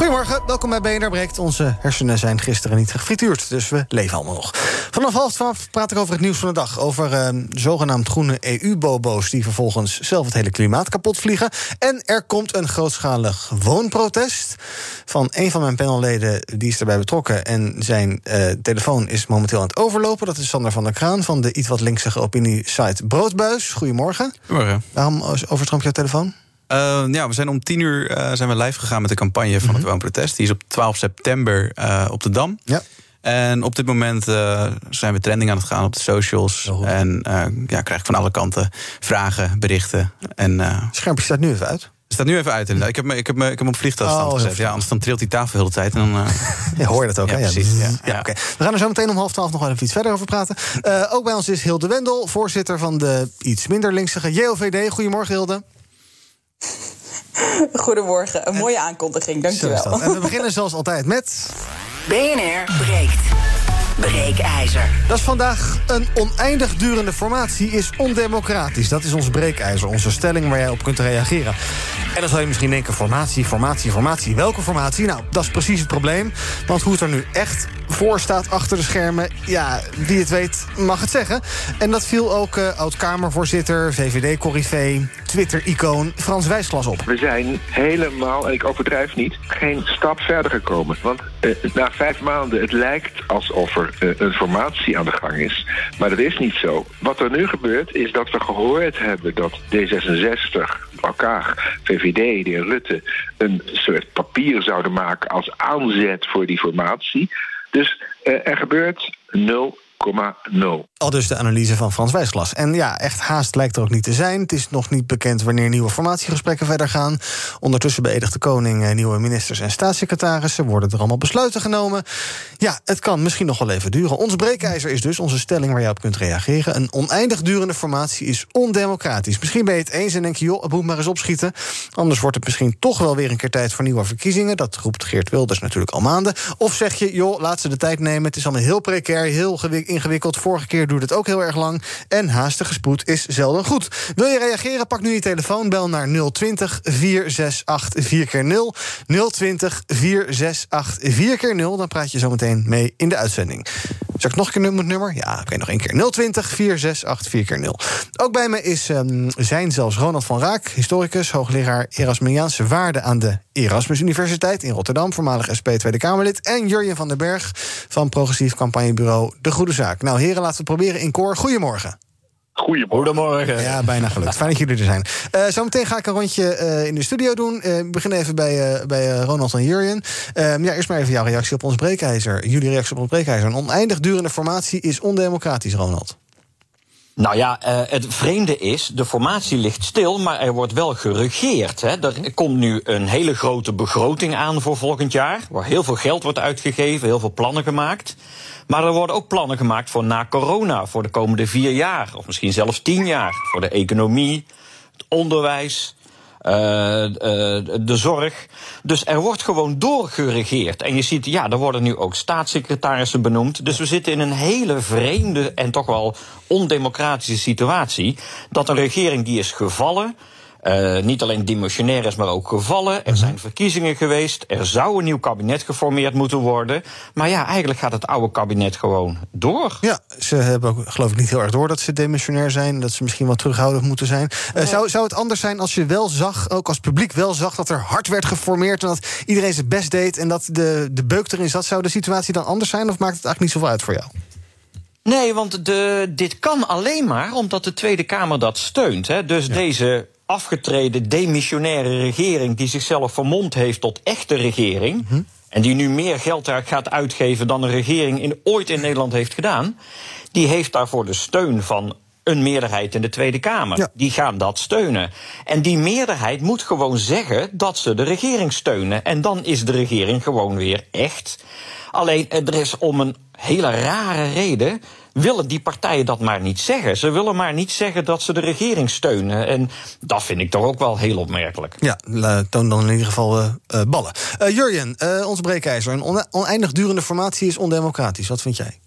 Goedemorgen, welkom bij BNR Breekt. Onze hersenen zijn gisteren niet gefrituurd, dus we leven allemaal nog. Vanaf half twaalf praat ik over het nieuws van de dag. Over eh, zogenaamd groene EU-bobo's die vervolgens zelf het hele klimaat kapot vliegen. En er komt een grootschalig woonprotest van een van mijn panelleden. Die is erbij betrokken en zijn uh, telefoon is momenteel aan het overlopen. Dat is Sander van der Kraan van de iets wat linkse opinie-site Broodbuis. Goedemorgen. Goedemorgen. Waarom overstroomt jouw telefoon? Uh, ja, we zijn om tien uur uh, zijn we live gegaan met de campagne van mm -hmm. het woonprotest. Die is op 12 september uh, op de Dam. Ja. En op dit moment zijn we trending aan het gaan op de socials. En ja, krijg ik van alle kanten vragen, berichten. En, Schermpje staat nu even uit. Het staat nu even uit inderdaad. Ik heb, me, ik heb, me, ik heb hem op vliegtuigstand oh, gezet. Ja, anders dan trilt die tafel de hele tijd. En dan, ja, hoor je dat ook, ja, hè? Precies, ja, ja, okay. We gaan er zo meteen om half twaalf nog wel even iets verder over praten. Uh, ook bij ons is Hilde Wendel, voorzitter van de iets minder linksige JOVD. Goedemorgen, Hilde. Goedemorgen, een mooie aankondiging, dankjewel. En we beginnen zoals altijd met... BNR breekt. Breekijzer. Dat is vandaag een oneindig durende formatie is ondemocratisch. Dat is ons breekijzer, onze stelling waar jij op kunt reageren. En dan zal je misschien denken, formatie, formatie, formatie. Welke formatie? Nou, dat is precies het probleem. Want hoe het er nu echt voor staat achter de schermen... ja, wie het weet mag het zeggen. En dat viel ook uh, oud-Kamervoorzitter, VVD-corrivé... Twitter-icoon Frans Wijsglas op. We zijn helemaal, en ik overdrijf niet, geen stap verder gekomen. Want uh, na vijf maanden, het lijkt alsof er uh, een formatie aan de gang is. Maar dat is niet zo. Wat er nu gebeurt, is dat we gehoord hebben dat D66 elkaar, VVD, de heer Rutte, een soort papier zouden maken als aanzet voor die formatie. Dus uh, er gebeurt 0,0. Al dus de analyse van Frans Wijsglas. En ja, echt haast lijkt er ook niet te zijn. Het is nog niet bekend wanneer nieuwe formatiegesprekken verder gaan. Ondertussen beëdigt de koning nieuwe ministers en staatssecretarissen. Worden er allemaal besluiten genomen. Ja, het kan misschien nog wel even duren. Ons breekijzer is dus onze stelling waar je op kunt reageren. Een oneindig durende formatie is ondemocratisch. Misschien ben je het eens en denk je, joh, het moet maar eens opschieten. Anders wordt het misschien toch wel weer een keer tijd voor nieuwe verkiezingen. Dat roept Geert Wilders natuurlijk al maanden. Of zeg je, joh, laat ze de tijd nemen. Het is allemaal heel precair, heel ingewikkeld. Vorige keer doet het ook heel erg lang. En haastige spoed is zelden goed. Wil je reageren? Pak nu je telefoon. Bel naar 020 468 4x0. 020 468 4x0. Dan praat je zo meteen mee in de uitzending. Zal ik nog een keer het nummer? Ja, oké, nog één keer. 020 468 4x0. Ook bij me is, um, zijn zelfs Ronald van Raak, historicus, hoogleraar Erasmiaanse waarden aan de Erasmus Universiteit in Rotterdam, voormalig SP Tweede Kamerlid. En Jurjen van den Berg van progressief campagnebureau De Goede Zaak. Nou, heren, laten we het proberen in koor. Goedemorgen. Goedemorgen. Goedemorgen. Ja, bijna gelukt. Fijn dat jullie er zijn. Uh, zometeen ga ik een rondje uh, in de studio doen. Uh, ik begin even bij, bij Ronald en Jurjen. ja, eerst maar even jouw reactie op ons breekijzer. Jullie reactie op ons breekijzer. Een oneindig durende formatie is ondemocratisch, Ronald. Nou ja, uh, het vreemde is, de formatie ligt stil, maar er wordt wel geregeerd. Hè. Er komt nu een hele grote begroting aan voor volgend jaar, waar heel veel geld wordt uitgegeven, heel veel plannen gemaakt. Maar er worden ook plannen gemaakt voor na corona, voor de komende vier jaar, of misschien zelfs tien jaar, voor de economie, het onderwijs. Uh, uh, de zorg. Dus er wordt gewoon doorgeregeerd. En je ziet, ja, er worden nu ook staatssecretarissen benoemd. Dus we zitten in een hele vreemde en toch wel ondemocratische situatie. Dat een regering die is gevallen. Uh, niet alleen dimensionair is, maar ook gevallen. Er zijn verkiezingen geweest. Er zou een nieuw kabinet geformeerd moeten worden. Maar ja, eigenlijk gaat het oude kabinet gewoon door. Ja, ze hebben ook, geloof ik, niet heel erg door dat ze demissionair zijn. Dat ze misschien wel terughoudend moeten zijn. Uh, zou, zou het anders zijn als je wel zag, ook als publiek wel zag, dat er hard werd geformeerd. En dat iedereen zijn best deed. En dat de, de beuk erin zat. Zou de situatie dan anders zijn? Of maakt het eigenlijk niet zoveel uit voor jou? Nee, want de, dit kan alleen maar omdat de Tweede Kamer dat steunt. Hè. Dus ja. deze afgetreden demissionaire regering die zichzelf vermomd heeft tot echte regering. Mhm. En die nu meer geld gaat uitgeven dan een regering in, ooit in Nederland heeft gedaan. Die heeft daarvoor de steun van een meerderheid in de Tweede Kamer. Die gaan dat steunen. En die meerderheid moet gewoon zeggen dat ze de regering steunen. En dan is de regering gewoon weer echt. Alleen er is om een hele rare reden willen die partijen dat maar niet zeggen. Ze willen maar niet zeggen dat ze de regering steunen. En dat vind ik toch ook wel heel opmerkelijk. Ja, toon dan in ieder geval uh, ballen. Uh, Jurjen, uh, onze breekijzer. Een oneindig durende formatie is ondemocratisch. Wat vind jij?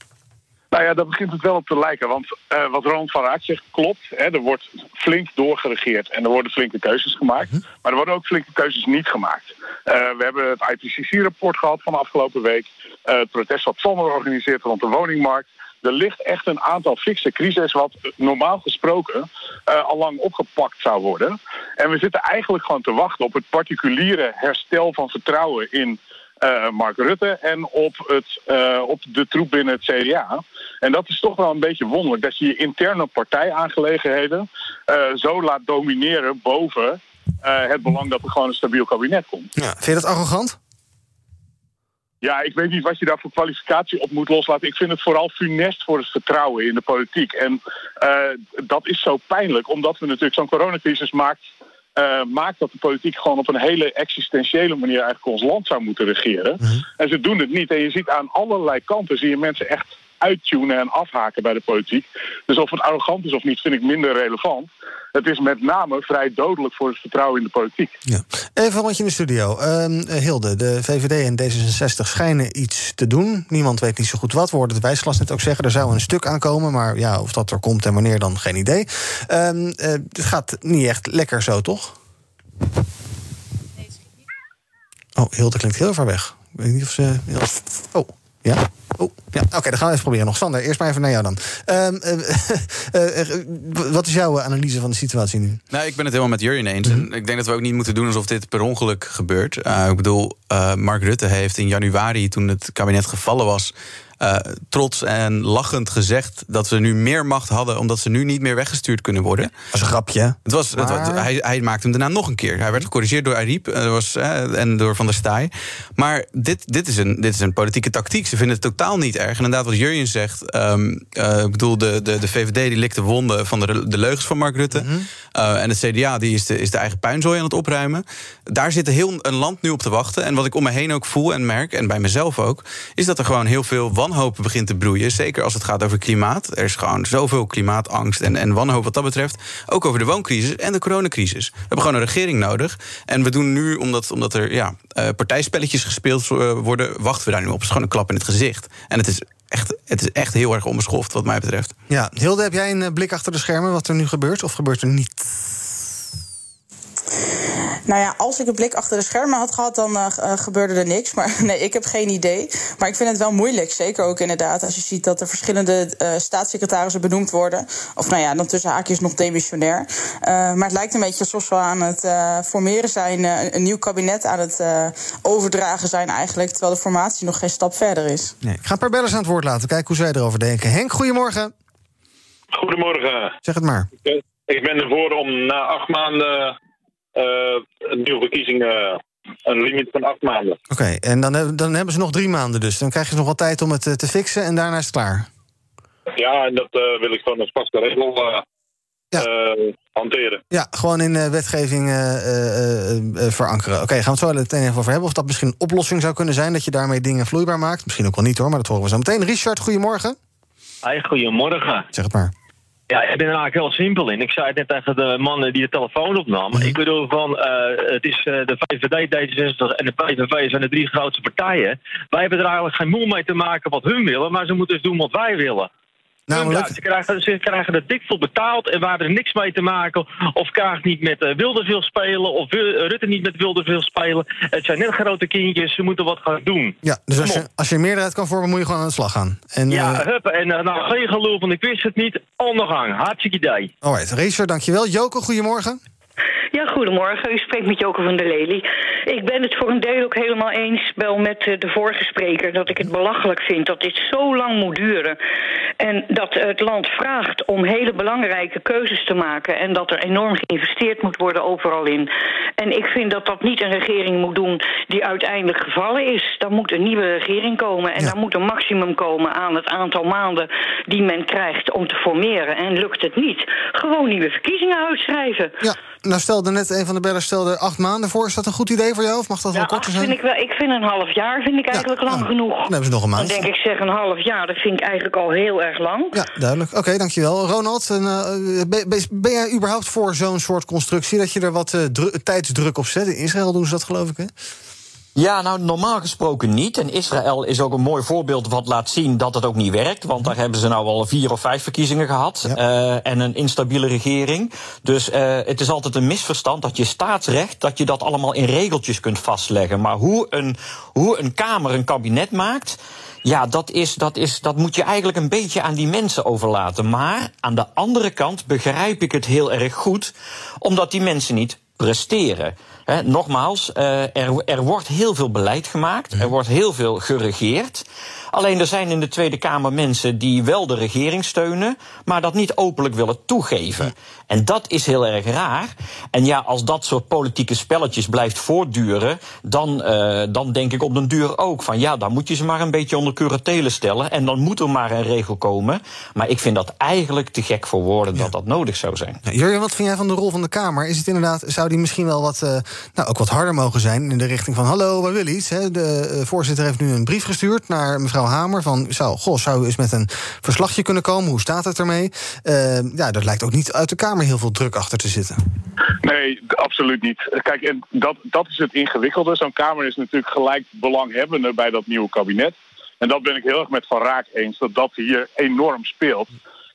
Nou ja, daar begint het wel op te lijken. Want uh, wat Ronald van Raak zegt klopt. Hè, er wordt flink doorgeregeerd en er worden flinke keuzes gemaakt. Mhm. Maar er worden ook flinke keuzes niet gemaakt. Uh, we hebben het IPCC-rapport gehad van de afgelopen week. Uh, het protest wat Sommer organiseert rond de woningmarkt. Er ligt echt een aantal fikse crises wat normaal gesproken al lang opgepakt zou worden. En we zitten eigenlijk gewoon te wachten op het particuliere herstel van vertrouwen in uh, Mark Rutte en op, het, uh, op de troep binnen het CDA. En dat is toch wel een beetje wonderlijk dat je je interne partijaangelegenheden uh, zo laat domineren boven het belang dat er gewoon een stabiel kabinet komt. Ja, vind je dat arrogant? Ja, ik weet niet wat je daar voor kwalificatie op moet loslaten. Ik vind het vooral funest voor het vertrouwen in de politiek. En dat is zo pijnlijk, omdat we natuurlijk zo'n coronacrisis maakt uh, maakt dat de politiek gewoon op een hele existentiële manier eigenlijk ons land zou moeten regeren. Mhm. En ze doen het niet. En je ziet aan allerlei kanten zie je mensen echt uittunen en afhaken bij de politiek. Dus of het arrogant is of niet, vind ik minder relevant. Het is met name vrij dodelijk voor het vertrouwen in de politiek. Ja. Even rondje in de studio. Uh, Hilde, de VVD en D66 schijnen iets te doen. Niemand weet niet zo goed wat. We hoorden het wijsglas net ook zeggen. Er zou een stuk aankomen, maar ja, of dat er komt en wanneer dan, geen idee. Uh, het gaat niet echt lekker zo, toch? Oh, Hilde klinkt heel ver weg. Ik weet niet of ze. Oh, ja. Oh, ja. Oké, dan gaan we even proberen nog. Sander, eerst maar even naar jou dan. Um, uh, wat is jouw analyse van de situatie nu? Nou, ik ben het helemaal met Jurjen eens. Mm En ik denk dat we ook niet moeten doen alsof dit per ongeluk gebeurt. Uh, ik bedoel, Mark Rutte heeft in januari, toen het kabinet gevallen was uh, trots en lachend gezegd dat ze nu meer macht hadden, omdat ze nu niet meer weggestuurd kunnen worden. Dat was een grapje. Het was, het, hij, hij, maakte hem daarna nog een keer. Hij werd gecorrigeerd door Ariep uh, was, uh, en door Van der Staaij. Maar dit, dit, is een, dit is een politieke tactiek. Ze vinden het totaal niet erg. En inderdaad, wat Jurjen zegt. Um, ik bedoel, de, de, de VVD die likt de wonden van de, de leugens van Mark Rutte. Mm en de CDA die is, de, is de eigen puinzooi aan het opruimen. Daar zit heel een land nu op te wachten. En wat ik om me heen ook voel en merk, en bij mezelf ook, is dat er gewoon heel veel wanhoop wanhoop begint te broeien. Zeker als het gaat over klimaat. Er is gewoon zoveel klimaatangst en, en wanhoop wat dat betreft. Ook over de wooncrisis en de coronacrisis. We hebben gewoon een regering nodig. En we doen nu, omdat, omdat er ja, uh, partijspelletjes gespeeld uh, worden, wachten we daar nu op. Het is gewoon een klap in het gezicht. En het is echt, het is echt heel erg onbeschoft, wat mij betreft. Ja, Hilde, heb jij een eh, blik achter de schermen wat er nu gebeurt? Of gebeurt er niet? Nou ja, als ik een blik achter de schermen had gehad, dan uh, gebeurde er niks. Maar nee, ik heb geen idee. Maar ik vind het wel moeilijk. Zeker ook inderdaad als je ziet dat er verschillende uh, staatssecretarissen benoemd worden. Of nou ja, dan tussen haakjes nog demissionair. maar het lijkt een beetje alsof we aan het formeren zijn, een nieuw kabinet aan het overdragen zijn eigenlijk. Terwijl de formatie nog geen stap verder is. Nee, ik ga een paar bellers aan het woord laten. Kijken hoe zij erover denken. Henk, goedemorgen. Goedemorgen. Zeg het maar. Ik ben ervoor om na acht maanden uh, nieuwe verkiezingen een limiet van acht maanden. Oké, en dan, dan hebben ze nog drie maanden dus. Dan krijg je nog wat tijd om het eh, te fixen en daarna is het klaar. Ja, en dat uh, wil ik gewoon als vaste regel ja. hanteren. Ja, gewoon in wetgeving verankeren. Oké, gaan we het zo meteen even over hebben. Of dat misschien een oplossing zou kunnen zijn, dat je daarmee dingen vloeibaar maakt. Misschien ook wel niet hoor, maar dat horen we zo meteen. Richard, goedemorgen. Hi, goedemorgen. Zeg het maar. Ja, ik ben er eigenlijk heel simpel in. Ik zei het net tegen de man die de telefoon opnam. Mhm. Ik bedoel van, uh, het is uh, de VVD, D66 en de PVV zijn de drie grootste partijen. Wij hebben er eigenlijk geen moe mee te maken wat hun willen, maar ze moeten dus doen wat wij willen. Namelijk? ze, krijgen, ze krijgen er dik voor betaald en waar er niks mee te maken. Of Kaag niet met uh, Wilde spelen, of Rutte niet met Wilde veel spelen. Het zijn net grote kindjes, ze moeten wat gaan doen. Ja, dus als je, als je een meerderheid kan vormen, moet je gewoon aan de slag gaan. En, ja, uh, hup, en uh, nou, geen gelul van ik wist het niet. Ondergang, hartstikke idee. Alright, Racer, dankjewel. Joko, goedemorgen. Ja, goedemorgen. U spreekt met Joke van der Lely. Ik ben het voor een deel ook helemaal eens wel met eh, de vorige spreker... dat ik het belachelijk vind dat dit zo lang moet duren. En dat het land vraagt om hele belangrijke keuzes te maken... en dat er enorm geïnvesteerd moet worden overal in. En ik vind dat dat niet een regering moet doen die uiteindelijk gevallen is. Dan moet een nieuwe regering komen en dan moet een maximum komen... aan het aantal maanden die men krijgt om te formeren. En lukt het niet, gewoon nieuwe verkiezingen uitschrijven. Ja, nou stelde net een van de bellers stelde acht maanden voor. Is dat een goed idee voor jou of mag dat wel korter zijn? vind ik, wel, ik vind een half jaar vind ik eigenlijk lang genoeg. Dan hebben ze nog een maand. Dan denk ik, zeg een half jaar, dat vind ik eigenlijk al heel erg lang. Ja, duidelijk. Oké, dankjewel. Ronald, en, eh, ben, jij überhaupt voor zo'n soort constructie... dat je er wat eh, dru- tijdsdruk op zet? In Israël doen ze dat, geloof ik, hè? Ja, nou normaal gesproken niet. En Israël is ook een mooi voorbeeld wat laat zien dat het ook niet werkt. Want daar hebben ze nou al vier of vijf verkiezingen gehad. eh, en een instabiele regering. Dus eh, het is altijd een misverstand dat je staatsrecht, dat je dat allemaal in regeltjes kunt vastleggen. Maar hoe een, hoe een Kamer een kabinet maakt. Ja, dat, is, dat, is, dat moet je eigenlijk een beetje aan die mensen overlaten. Maar aan de andere kant begrijp ik het heel erg goed, omdat die mensen niet presteren. Nogmaals, eh, er, er wordt heel veel beleid gemaakt, er wordt heel veel geregeerd. Alleen er zijn in de Tweede Kamer mensen die wel de regering steunen, maar dat niet openlijk willen toegeven. En dat is heel erg raar. En ja, als dat soort politieke spelletjes blijft voortduren, dan, eh, dan denk ik op den duur ook van ja, dan moet je ze maar een beetje onder curatele stellen. En dan moet er maar een regel komen. Maar ik vind dat eigenlijk te gek voor woorden dat dat nodig zou zijn. Ja, Jurjen, wat vind jij van de rol van de Kamer? Is het inderdaad, zou die misschien wel wat, eh, nou, ook wat harder mogen zijn in de richting van: hallo, we willen iets? Hè? De eh, voorzitter heeft nu een brief gestuurd naar mevrouw Hamer van: zou, goh, zou u eens met een verslagje kunnen komen? Hoe staat het ermee? Eh, ja, er lijkt ook niet uit de Kamer heel veel druk achter te zitten. Nee, absoluut niet. Kijk, en dat, dat is het ingewikkelde. Zo'n Kamer is natuurlijk gelijk belanghebbende bij dat nieuwe kabinet. En dat ben ik heel erg met Van Raak eens, dat dat hier enorm speelt.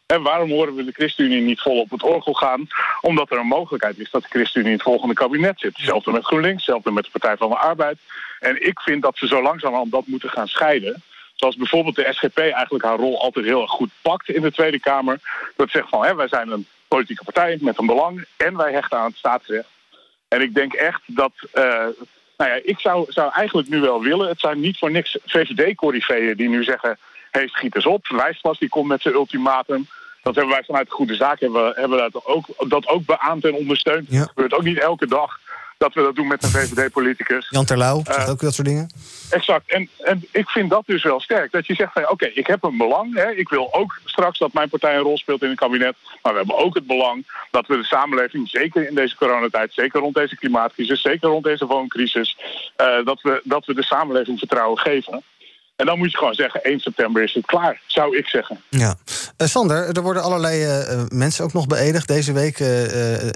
En waarom horen we de ChristenUnie niet vol op het orgel gaan? Omdat er een mogelijkheid is dat de ChristenUnie in het volgende kabinet zit. Hetzelfde met GroenLinks, hetzelfde met de Partij van de Arbeid. En ik vind dat ze zo langzamerhand dat moeten gaan scheiden. Zoals bijvoorbeeld de SGP eigenlijk haar rol altijd heel erg goed pakt in de Tweede Kamer. Dat zegt van, hè, wij zijn een politieke partij met een belang en wij hechten aan het staatsrecht. En ik denk echt dat. eh, nou ja, ik zou, zou eigenlijk nu wel willen. Het zijn niet voor niks VVD-corriveeën die nu zeggen. Hé, hey, schiet eens op. Wijslas die komt met zijn ultimatum. Dat hebben wij vanuit de Goede Zaak hebben, hebben dat, ook, dat ook beaamd en ondersteund. Het gebeurt ook niet elke dag dat we dat doen met een VVD-politicus. Jan Terlouw zegt Eh, ook dat soort dingen. Exact. En, en ik vind dat dus wel sterk. Dat je zegt van oké, ik heb een belang. Hè. Ik wil ook straks dat mijn partij een rol speelt in het kabinet. Maar we hebben ook het belang dat we de samenleving, zeker in deze coronatijd, zeker rond deze klimaatcrisis, zeker rond deze wooncrisis, eh, dat, we, dat we de samenleving vertrouwen geven. En dan moet je gewoon zeggen, 1 september is het klaar, zou ik zeggen. Ja. Eh, Sander, er worden allerlei eh, eh, mensen ook nog beëdigd deze week.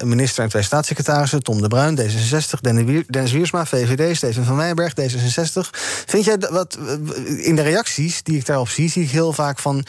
minister en twee staatssecretarissen. Tom de Bruin, D66. Dennis Wier- Dennis Wiersma, VVD. Steven van Meijberg, D66. Vind jij wat, in de reacties die ik daarop zie... zie ik heel vaak van...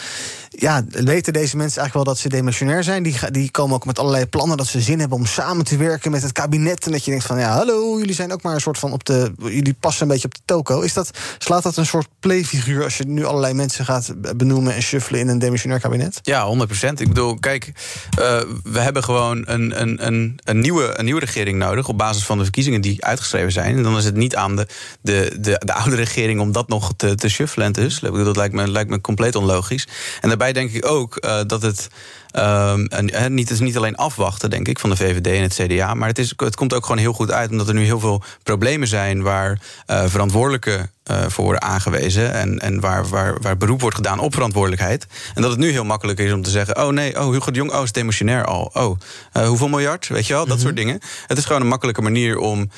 ja, weten deze mensen eigenlijk wel dat ze demissionair zijn? Die, die komen ook met allerlei plannen dat ze zin hebben... om samen te werken met het kabinet. En dat je denkt van, ja, hallo, jullie zijn ook maar een soort van op de... jullie passen een beetje op de toko. Is dat, slaat dat een soort playfiguur... als je nu allerlei mensen gaat benoemen en shuffelen in een demissionair kabinet? Ja, 100 procent. Ik bedoel, kijk, eh, we hebben gewoon een, een, een, een, nieuwe, een nieuwe regering nodig op basis van de verkiezingen die uitgeschreven zijn. En dan is het niet aan de, de, de, de oude regering om dat nog te, te shuffelen en te husselen. Ik bedoel, dat lijkt me, lijkt me compleet onlogisch. En daarbij denk ik ook eh, dat het. Ehm, en, niet, het is niet alleen afwachten, denk ik, van de VVD en het CDA. Maar het, is, het komt ook gewoon heel goed uit, omdat er nu heel veel problemen zijn waar eh verantwoordelijke eh, voor worden aangewezen. En, en waar, waar, waar beroep wordt gedaan op verantwoordelijkheid. En dat het nu heel makkelijk is om te zeggen: oh nee, oh Hugo de Jong, oh is demissionair al. Oh, eh, hoeveel miljard? Weet je wel, dat soort dingen. Het is gewoon een makkelijke manier om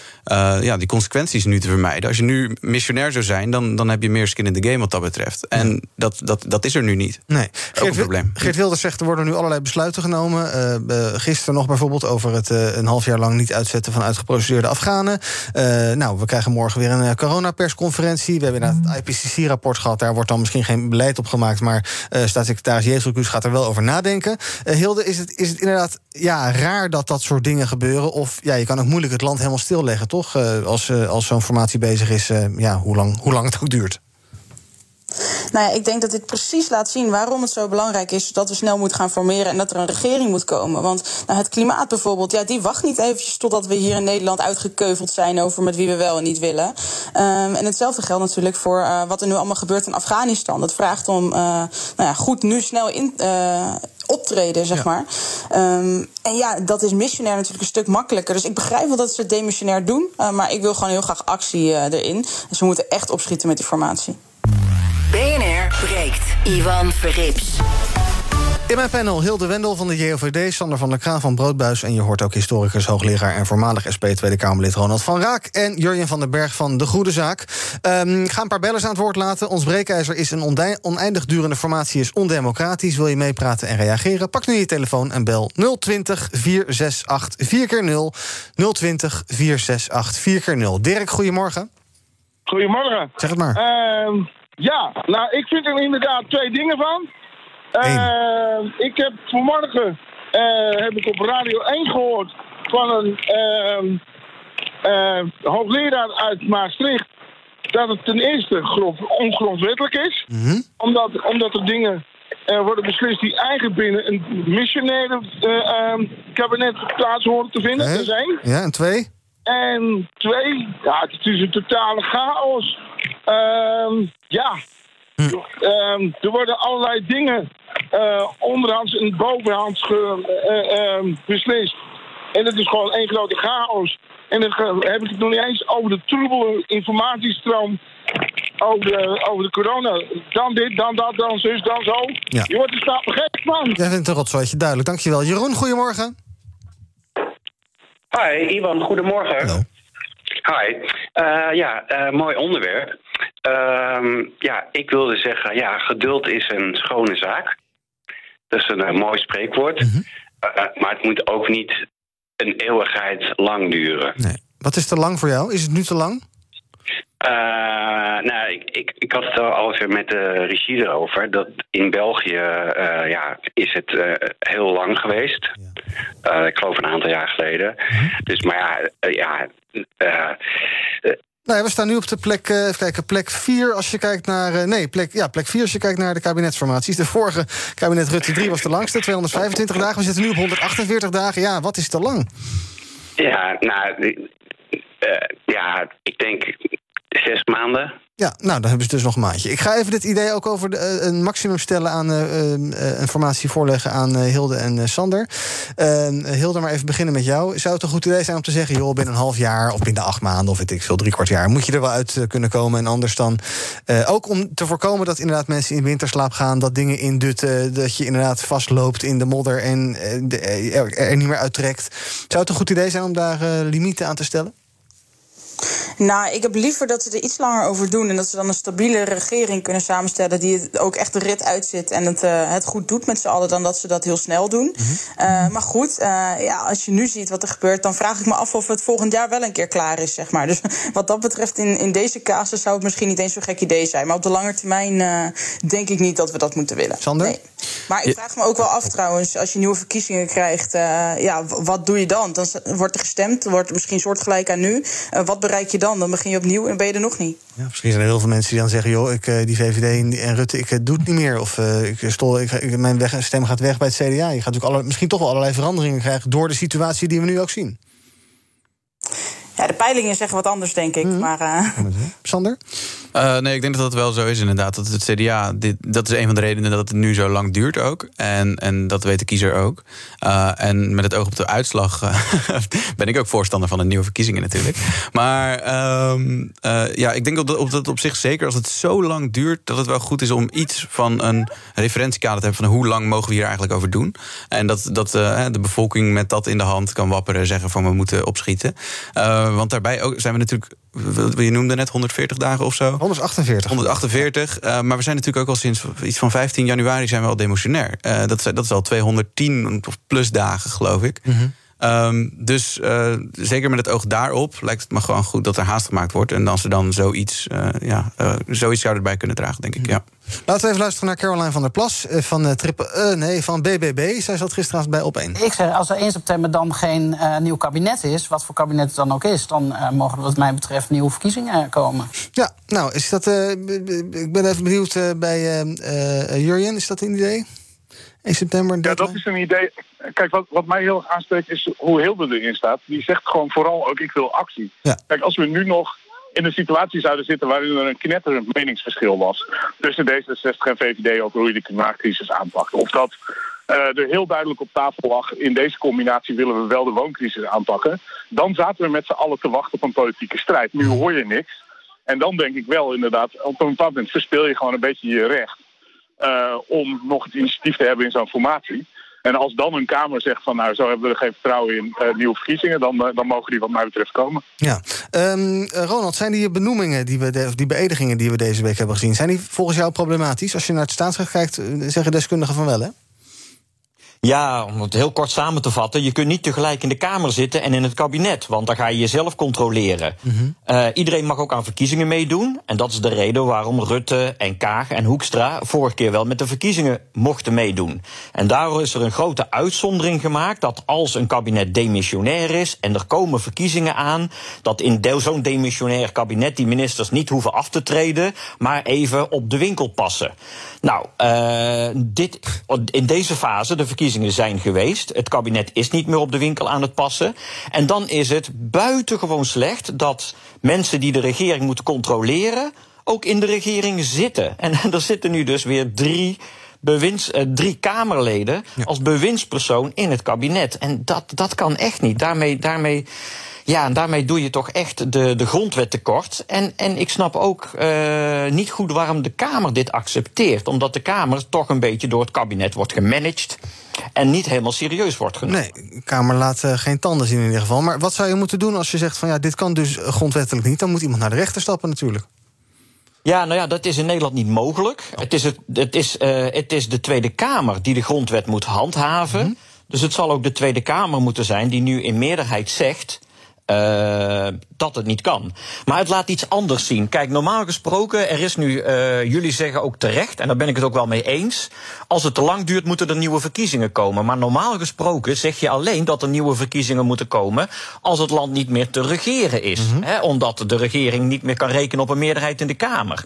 ja, die consequenties nu te vermijden. Als je nu missionair zou zijn, dan, dan heb je meer skin in the game wat dat betreft. En dat, dat, dat is er nu niet. Nee. Ook Geert, een probleem. Geert Wilders zegt er worden nu allerlei besluiten genomen. Eh, gisteren nog bijvoorbeeld over het eh, een half jaar lang niet uitzetten van uitgeprocedeerde Afghanen. Eh, nou, we krijgen morgen weer een coronapersconferentie. We hebben inderdaad het IPCC-rapport gehad. Daar wordt dan misschien geen beleid op gemaakt. Maar staatssecretaris Jezelkus gaat er wel over nadenken. Hilde, is het, is het inderdaad ja, raar dat dat soort dingen gebeuren? Of ja, je kan ook moeilijk het land helemaal stilleggen, toch? Als als zo'n formatie bezig is, ja, hoe lang, hoe lang het ook duurt. Nou ja, ik denk dat dit precies laat zien waarom het zo belangrijk is dat we snel moeten gaan formeren en dat er een regering moet komen. Want nou, het klimaat bijvoorbeeld, ja, die wacht niet eventjes totdat we hier in Nederland uitgekeuveld zijn over met wie we wel en niet willen. Um, en hetzelfde geldt natuurlijk voor uh, wat er nu allemaal gebeurt in Afghanistan. Dat vraagt om uh, nou ja, goed nu snel in. Uh, optreden, zeg ja. maar. Um, en ja, dat is missionair natuurlijk een stuk makkelijker. Dus ik begrijp wel dat ze het demissionair doen. Uh, maar ik wil gewoon heel graag actie uh, erin. Dus we moeten echt opschieten met die formatie. BNR breekt. Ivan Verrips. In mijn panel Hilde Wendel van de JOVD, Sander van der Kraan van Broodbuis... en je hoort ook historicus, hoogleraar en voormalig SP Tweede Kamerlid Ronald van Raak... en Jurjen van den Berg van De Goede Zaak. Um, ik ga een paar bellers aan het woord laten. Ons breekijzer is een oneindig durende formatie, is ondemocratisch. Wil je meepraten en reageren? Pak nu je telefoon en bel 020 468 4 keer 0 020 468 4 keer 0 Dirk, goedemorgen. Goedemorgen. Zeg het maar. Uh, ja, nou, ik vind er inderdaad twee dingen van... Uh, ik heb vanmorgen uh, heb ik op Radio 1 gehoord van een uh, hoogleraar uit Maastricht dat het ten eerste grond, ongrondwettelijk is. Mhm. Omdat, omdat er dingen worden beslist die eigenlijk binnen een missionaire kabinet plaats horen te vinden. Dat is één. Ja, en twee? En twee, ja, het is een totale chaos. Ehm, ja, Hm. Uh, er worden allerlei dingen uh, onderhands en bovenhands ge, uh, uh, beslist. En het is gewoon één grote chaos. En dan heb ik het nog niet eens over de troebele informatiestroom over de, over de corona. Dan dit, dan dat, dan zus, dan zo. Ja. Je wordt er stapel gek van. Jij vindt een rotzooitje, duidelijk. Dankjewel. Jeroen, goedemorgen. Hi, Ivan, goedemorgen. Hallo. Hi. Uh, ja, uh, mooi onderwerp. Uh, ja, ik wilde zeggen, ja, geduld is een schone zaak. Dat is een uh, mooi spreekwoord. Mhm. Mm -hmm. maar het moet ook niet een eeuwigheid lang duren. Nee. Wat is te lang voor jou? Is het nu te lang? Uh, nou, ik, ik, ik had het al even met de regie erover. Dat in België uh, ja, is het uh, heel lang geweest. Ik geloof een aantal jaar geleden. Mhm. Dus, maar ja, ja nou we staan nu op de plek, uh, even kijken, plek 4 als je kijkt naar... Uh, nee, plek, ja, plek 4 als je kijkt naar de kabinetsformaties. De vorige kabinet Rutte 3 was de langste, 225 dagen. We zitten nu op 148 dagen. Ja, wat is te lang? Ja, nou, uh, ja, ik denk zes maanden. Ja, nou, dan hebben ze dus nog een maandje. Ik ga even dit idee ook over de, uh, een maximum stellen aan uh, uh, informatie voorleggen aan Hilde en Sander. Hilde, maar even beginnen met jou. Zou het een goed idee zijn om te zeggen, joh, binnen een half jaar of binnen acht maanden of weet ik veel, drie kwart jaar, moet je er wel uit kunnen komen en anders dan. ook om te voorkomen dat inderdaad mensen in winterslaap gaan, dat dingen indutten, dat je inderdaad vastloopt in de modder en er, niet meer uittrekt. Zou het een goed idee zijn om daar limieten aan te stellen? Nou, ik heb liever dat ze er iets langer over doen. En dat ze dan een stabiele regering kunnen samenstellen. die het ook echt de rit uitzit. en het, uh, het goed doet met z'n allen. dan dat ze dat heel snel doen. Mm -hmm. uh, maar goed, uh, ja, als je nu ziet wat er gebeurt. dan vraag ik me af of het volgend jaar wel een keer klaar is, zeg maar. Dus wat dat betreft, in, in deze casus zou het misschien niet eens zo'n gek idee zijn. Maar op de lange termijn denk ik niet dat we dat moeten willen. Sander? Nee. Maar ik vraag me ook wel af trouwens, als je nieuwe verkiezingen krijgt, ja, wat doe je dan? Dan wordt er gestemd, wordt er misschien soortgelijk aan nu. Wat bereik je dan? Dan begin je opnieuw en ben je er nog niet. Ja, misschien zijn er heel veel mensen die dan zeggen: joh, ik, uh, die VVD en Rutte, ik doe het niet meer. Of ik stol, ik, mijn weg, stem gaat weg bij het CDA. Je gaat natuurlijk alle, misschien toch wel allerlei veranderingen krijgen door de situatie die we nu ook zien. Ja, de peilingen zeggen wat anders, denk ik. Mhm. Maar, uh... Sander? Uh, nee, ik denk dat dat wel zo is inderdaad. Dat het CDA, dit, dat is een van de redenen dat het nu zo lang duurt ook. En, en dat weet de kiezer ook. Uh, en met het oog op de uitslag uh, ben ik ook voorstander van een nieuwe verkiezingen natuurlijk. Maar um, ja, ik denk op dat, op dat op zich zeker als het zo lang duurt... dat het wel goed is om iets van een referentiekader te hebben... van hoe lang mogen we hier eigenlijk over doen. En dat, dat de bevolking met dat in de hand kan wapperen... zeggen van we moeten opschieten. want daarbij ook zijn we natuurlijk... Je noemde net 140 dagen of zo. 148. 148. Uh, maar we zijn natuurlijk ook al sinds iets van 15 januari zijn we al demotionair. Uh, dat, dat is al 210 plus dagen, geloof ik. Mm -hmm. Ehm, dus uh, zeker met het oog daarop lijkt het me gewoon goed dat er haast gemaakt wordt. En als ze dan zoiets, uh, ja, uh, zoiets zouden erbij kunnen dragen, denk ik. Ja. Laten we even luisteren naar Caroline van der Plas van, triple, nee, van BBB. Zij zat gisteravond bij op 1. Ik zeg, als er 1 september dan geen nieuw kabinet is, wat voor kabinet het dan ook is, dan mogen er wat mij betreft nieuwe verkiezingen komen. Ja, nou, is dat. ik ben even benieuwd bij Jurjen, is dat een idee? 1 september. Ja, dat is een idee. Kijk, wat, wat mij heel erg aanspreekt is hoe Hilde erin staat. Die zegt gewoon vooral ook, ik wil actie. Kijk, als we nu nog in een situatie zouden zitten waarin er een knetterend meningsverschil was tussen D66 en VVD over hoe je de klimaatcrisis aanpakt. Of dat uh, er heel duidelijk op tafel lag, in deze combinatie willen we wel de wooncrisis aanpakken. Dan zaten we met z'n allen te wachten op een politieke strijd. Nu hoor je niks. En dan denk ik wel inderdaad, op een bepaald moment verspeel je gewoon een beetje je recht. Uh, om nog het initiatief te hebben in zo'n formatie. En als dan een Kamer zegt van nou, zo hebben we er geen vertrouwen in uh, nieuwe verkiezingen, dan, uh, dan mogen die wat mij betreft komen. Ja. Um, Ronald, zijn die benoemingen, die, we die beëdigingen die we deze week hebben gezien, zijn die volgens jou problematisch? Als je naar het staatsrecht kijkt, zeggen deskundigen van wel, hè? Ja, om het heel kort samen te vatten. Je kunt niet tegelijk in de Kamer zitten en in het kabinet. Want dan ga je jezelf controleren. Mm uh, iedereen mag ook aan verkiezingen meedoen. En dat is de reden waarom Rutte en Kaag en Hoekstra vorige keer wel met de verkiezingen mochten meedoen. En daardoor is er een grote uitzondering gemaakt dat als een kabinet demissionair is en er komen verkiezingen aan, dat in zo'n demissionair kabinet die ministers niet hoeven af te treden, maar even op de winkel passen. Nou, uh, dit, in deze fase, de verkiezingen zijn geweest. Het kabinet is niet meer op de winkel aan het passen. En dan is het buitengewoon slecht dat mensen die de regering moeten controleren. ook in de regering zitten. En er zitten nu dus weer drie. Bewinds, uh, drie Kamerleden als bewindspersoon in het kabinet. En dat, dat kan echt niet. Daarmee, daarmee ja, en daarmee doe je toch echt de, de grondwet tekort. En, en ik snap ook uh, niet goed waarom de Kamer dit accepteert. Omdat de Kamer toch een beetje door het kabinet wordt gemanaged. En niet helemaal serieus wordt genomen. Nee, de Kamer laat uh, geen tanden zien in ieder geval. Maar wat zou je moeten doen als je zegt van ja, dit kan dus grondwettelijk niet? Dan moet iemand naar de rechter stappen natuurlijk. Ja, nou ja, dat is in Nederland niet mogelijk. Het, is het, het, is, uh, het is de Tweede Kamer die de grondwet moet handhaven. Mm -hmm. Dus het zal ook de Tweede Kamer moeten zijn die nu in meerderheid zegt. Uh, dat het niet kan. Maar het laat iets anders zien. Kijk, normaal gesproken, er is nu, uh, jullie zeggen ook terecht, en daar ben ik het ook wel mee eens. Als het te lang duurt, moeten er nieuwe verkiezingen komen. Maar normaal gesproken zeg je alleen dat er nieuwe verkiezingen moeten komen. als het land niet meer te regeren is. Mm -hmm. hè, omdat de regering niet meer kan rekenen op een meerderheid in de Kamer.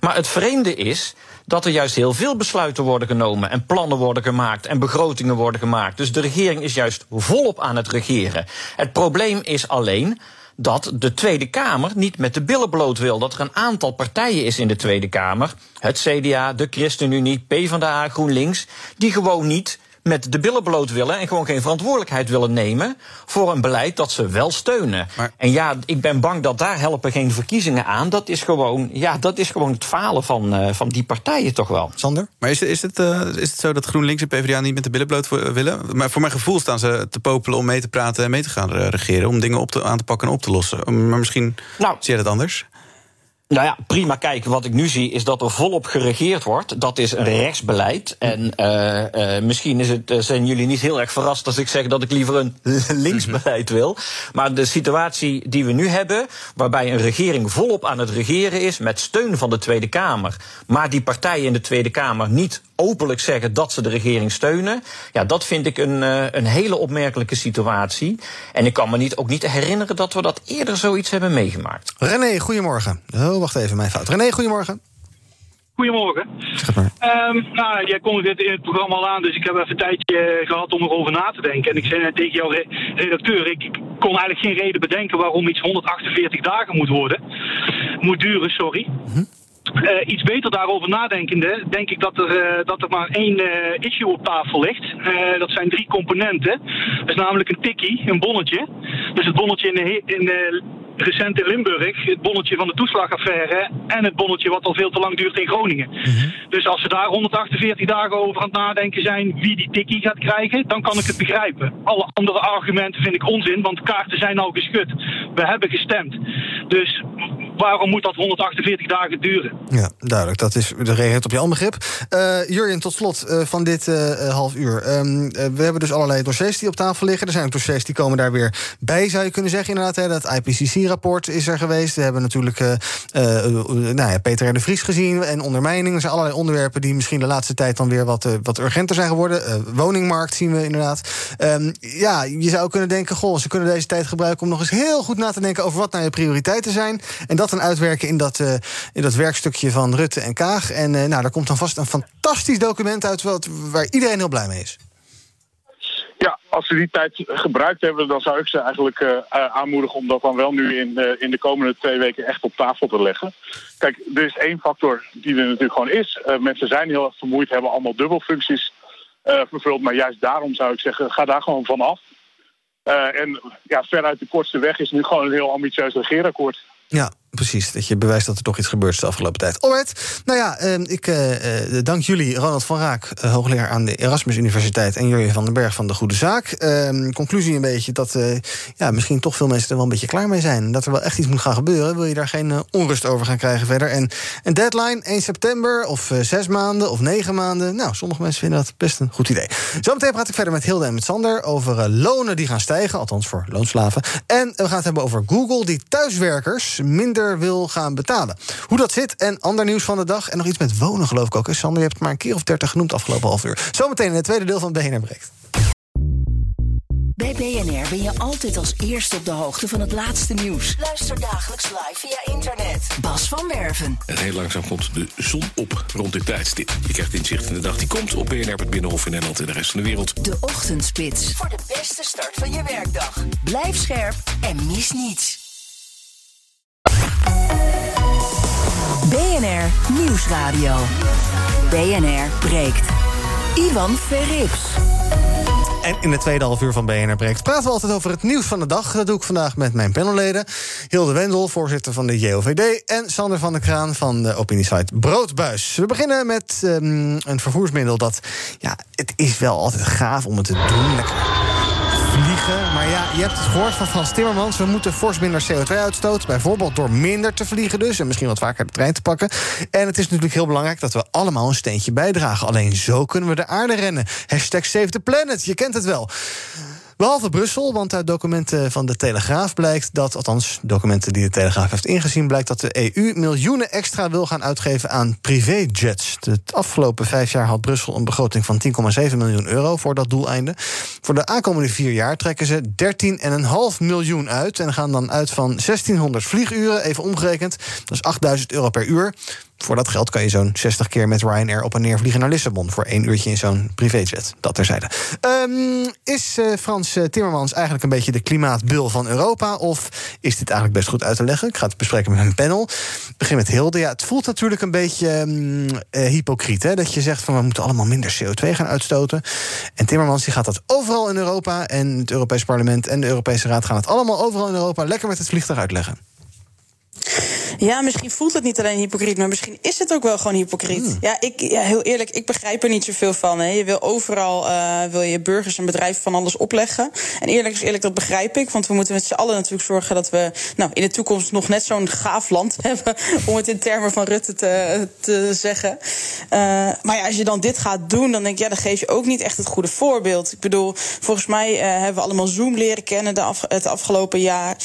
Maar het vreemde is dat er juist heel veel besluiten worden genomen en plannen worden gemaakt en begrotingen worden gemaakt. Dus de regering is juist volop aan het regeren. Het probleem is alleen dat de Tweede Kamer niet met de billen bloot wil. Dat er een aantal partijen is in de Tweede Kamer, het CDA, de ChristenUnie, PvdA, GroenLinks, die gewoon niet met de billen bloot willen en gewoon geen verantwoordelijkheid willen nemen voor een beleid dat ze wel steunen. Maar... En ja, ik ben bang dat daar helpen geen verkiezingen aan. Dat is gewoon, ja, dat is gewoon het falen van, uh, van die partijen toch wel. Sander? Maar is het, is, het, uh, is het zo dat GroenLinks en PvdA niet met de billen bloot willen? Maar voor mijn gevoel staan ze te popelen om mee te praten en mee te gaan regeren. Om dingen op te, aan te pakken en op te lossen. Maar misschien nou, zie je dat anders? Nou ja, prima. Kijk, wat ik nu zie is dat er volop geregeerd wordt. Dat is een rechtsbeleid. En uh, uh, misschien is het, zijn jullie niet heel erg verrast als ik zeg dat ik liever een linksbeleid wil. Maar de situatie die we nu hebben, waarbij een regering volop aan het regeren is met steun van de Tweede Kamer, maar die partijen in de Tweede Kamer niet openlijk zeggen dat ze de regering steunen. Ja, dat vind ik een, uh, een hele opmerkelijke situatie. En ik kan me niet, ook niet herinneren dat we dat eerder zoiets hebben meegemaakt. René, goedemorgen. Oh, wacht even, mijn fout. René, goedemorgen. Goedemorgen. Um, nou, jij kon dit in het programma al aan, dus ik heb even een tijdje gehad om erover na te denken. En ik zei net tegen jouw redacteur, ik, kon eigenlijk geen reden bedenken waarom iets 148 dagen moet worden. Moet duren, sorry. Mm uh, iets beter daarover nadenkende, denk ik dat er, uh, dat er maar één uh, issue op tafel ligt. dat zijn drie componenten. Dat is namelijk een tikkie, een bonnetje. Dus het bonnetje in de, in de recent in Limburg, het bonnetje van de toeslagaffaire en het bonnetje wat al veel te lang duurt in Groningen. Mm -hmm. Dus als ze daar 148 dagen over aan het nadenken zijn wie die tikkie gaat krijgen, dan kan ik het begrijpen. Alle andere argumenten vind ik onzin, want kaarten zijn al geschud. We hebben gestemd. Dus waarom moet dat 148 dagen duren? Ja, duidelijk. Dat is de reageert op je onbegrip. Uh, Jurjen, tot slot uh, van dit uh, half uur. Um, we hebben dus allerlei dossiers die op tafel liggen. Er zijn dossiers die komen daar weer bij, zou je kunnen zeggen. Inderdaad, hè, dat IPCC-rapport is er geweest. We hebben natuurlijk nou ja, Peter R. de Vries gezien en ondermijning. Er zijn allerlei onderwerpen die misschien de laatste tijd dan weer wat, wat urgenter zijn geworden. woningmarkt zien we inderdaad. Um, ja, je zou kunnen denken, goh, ze kunnen deze tijd gebruiken om nog eens heel goed na te denken over wat nou je prioriteiten zijn. En dat dan uitwerken in dat, uh, in dat werkstukje van Rutte en Kaag. En uh, nou, daar komt dan vast een fantastisch document uit wat, waar iedereen heel blij mee is. Ja, als ze die tijd gebruikt hebben, dan zou ik ze eigenlijk uh, aanmoedigen om dat dan wel nu in, uh, in de komende twee weken echt op tafel te leggen. Kijk, er is één factor die er natuurlijk gewoon is. mensen zijn heel erg vermoeid, hebben allemaal dubbelfuncties vervuld. Maar juist daarom zou ik zeggen, ga daar gewoon van af. en ja, veruit de kortste weg is nu gewoon een heel ambitieus regeerakkoord. Ja, precies. Dat je bewijst dat er toch iets gebeurt de afgelopen tijd. Alright. Nou ja, uh, ik uh, dank jullie, Ronald van Raak, uh, hoogleraar aan de Erasmus Universiteit... en Jurjen van den Berg van de Goede Zaak. Ehm, conclusie een beetje dat ja, misschien toch veel mensen er wel een beetje klaar mee zijn. Dat er wel echt iets moet gaan gebeuren. Wil je daar geen onrust over gaan krijgen verder. En een deadline, 1 september of zes maanden of negen maanden. Nou, sommige mensen vinden dat best een goed idee. Zometeen praat ik verder met Hilde en met Sander... over lonen die gaan stijgen, althans voor loonslaven. En we gaan het hebben over Google, die thuiswerkers minder wil gaan betalen. Hoe dat zit en ander nieuws van de dag. En nog iets met wonen, geloof ik ook. Sander, je hebt het maar een keer of dertig genoemd afgelopen half uur. Zometeen in het tweede deel van BNR Breekt. Bij BNR ben je altijd als eerste op de hoogte van het laatste nieuws. Luister dagelijks live via internet. Bas van Werven. En heel langzaam komt de zon op rond dit tijdstip. Je krijgt inzicht in de dag die komt op BNR, het Binnenhof in Nederland en de rest van de wereld. De Ochtendspits. Voor de beste start van je werkdag. Blijf scherp en mis niets. BNR Nieuwsradio. BNR breekt. Ivan Verrips. En in het tweede half uur van BNR Breekt praten we altijd over het nieuws van de dag. Dat doe ik vandaag met mijn panelleden. Hilde Wendel, voorzitter van de JOVD... en Sander van der Kraan van de opiniesite Broodbuis. We beginnen met um, een vervoersmiddel dat... ja, het is wel altijd gaaf om het te doen. Lekker vliegen. Maar ja, je hebt het gehoord van Frans Timmermans. We moeten fors minder CO2-uitstoot. Bijvoorbeeld door minder te vliegen dus. En misschien wat vaker de trein te pakken. En het is natuurlijk heel belangrijk dat we allemaal een steentje bijdragen. Alleen zo kunnen we de aarde rennen. Hashtag Save the Planet. Je kent het wel. Behalve Brussel, want uit documenten van de Telegraaf blijkt dat, althans documenten die de Telegraaf heeft ingezien, blijkt dat de EU miljoenen extra wil gaan uitgeven aan privéjets. De afgelopen vijf jaar had Brussel een begroting van 10,7 miljoen euro voor dat doeleinde. Voor de aankomende vier jaar trekken ze 13,5 miljoen uit en gaan dan uit van 1600 vlieguren, even omgerekend. Dat is 8000 euro per uur. Voor dat geld kan je zo'n 60 keer met Ryanair op en neer vliegen naar Lissabon. Voor één uurtje in zo'n privéjet. Dat terzijde. Um, is uh, Frans uh, Timmermans eigenlijk een beetje de klimaatbul van Europa? Of is dit eigenlijk best goed uit te leggen? Ik ga het bespreken met mijn panel. Ik begin met Hilde. Ja, het voelt natuurlijk een beetje um, uh, hypocriet. Hè? Dat je zegt van we moeten allemaal minder CO2 gaan uitstoten. En Timmermans die gaat dat overal in Europa. En het Europees Parlement en de Europese Raad gaan het allemaal overal in Europa lekker met het vliegtuig uitleggen. Ja, misschien voelt het niet alleen hypocriet, maar misschien is het ook wel gewoon hypocriet. Hmm. Ja, ik, ja, heel eerlijk, ik begrijp er niet zoveel van. Hè. Je wil overal uh, wil je burgers en bedrijven van alles opleggen. En eerlijk is eerlijk, dat begrijp ik. Want we moeten met z'n allen natuurlijk zorgen dat we nou, in de toekomst nog net zo'n gaaf land hebben. Om het in termen van Rutte te, te zeggen. Uh, maar ja, als je dan dit gaat doen, dan denk ik, ja, dan geef je ook niet echt het goede voorbeeld. Ik bedoel, volgens mij uh, hebben we allemaal Zoom leren kennen de af, het afgelopen jaar.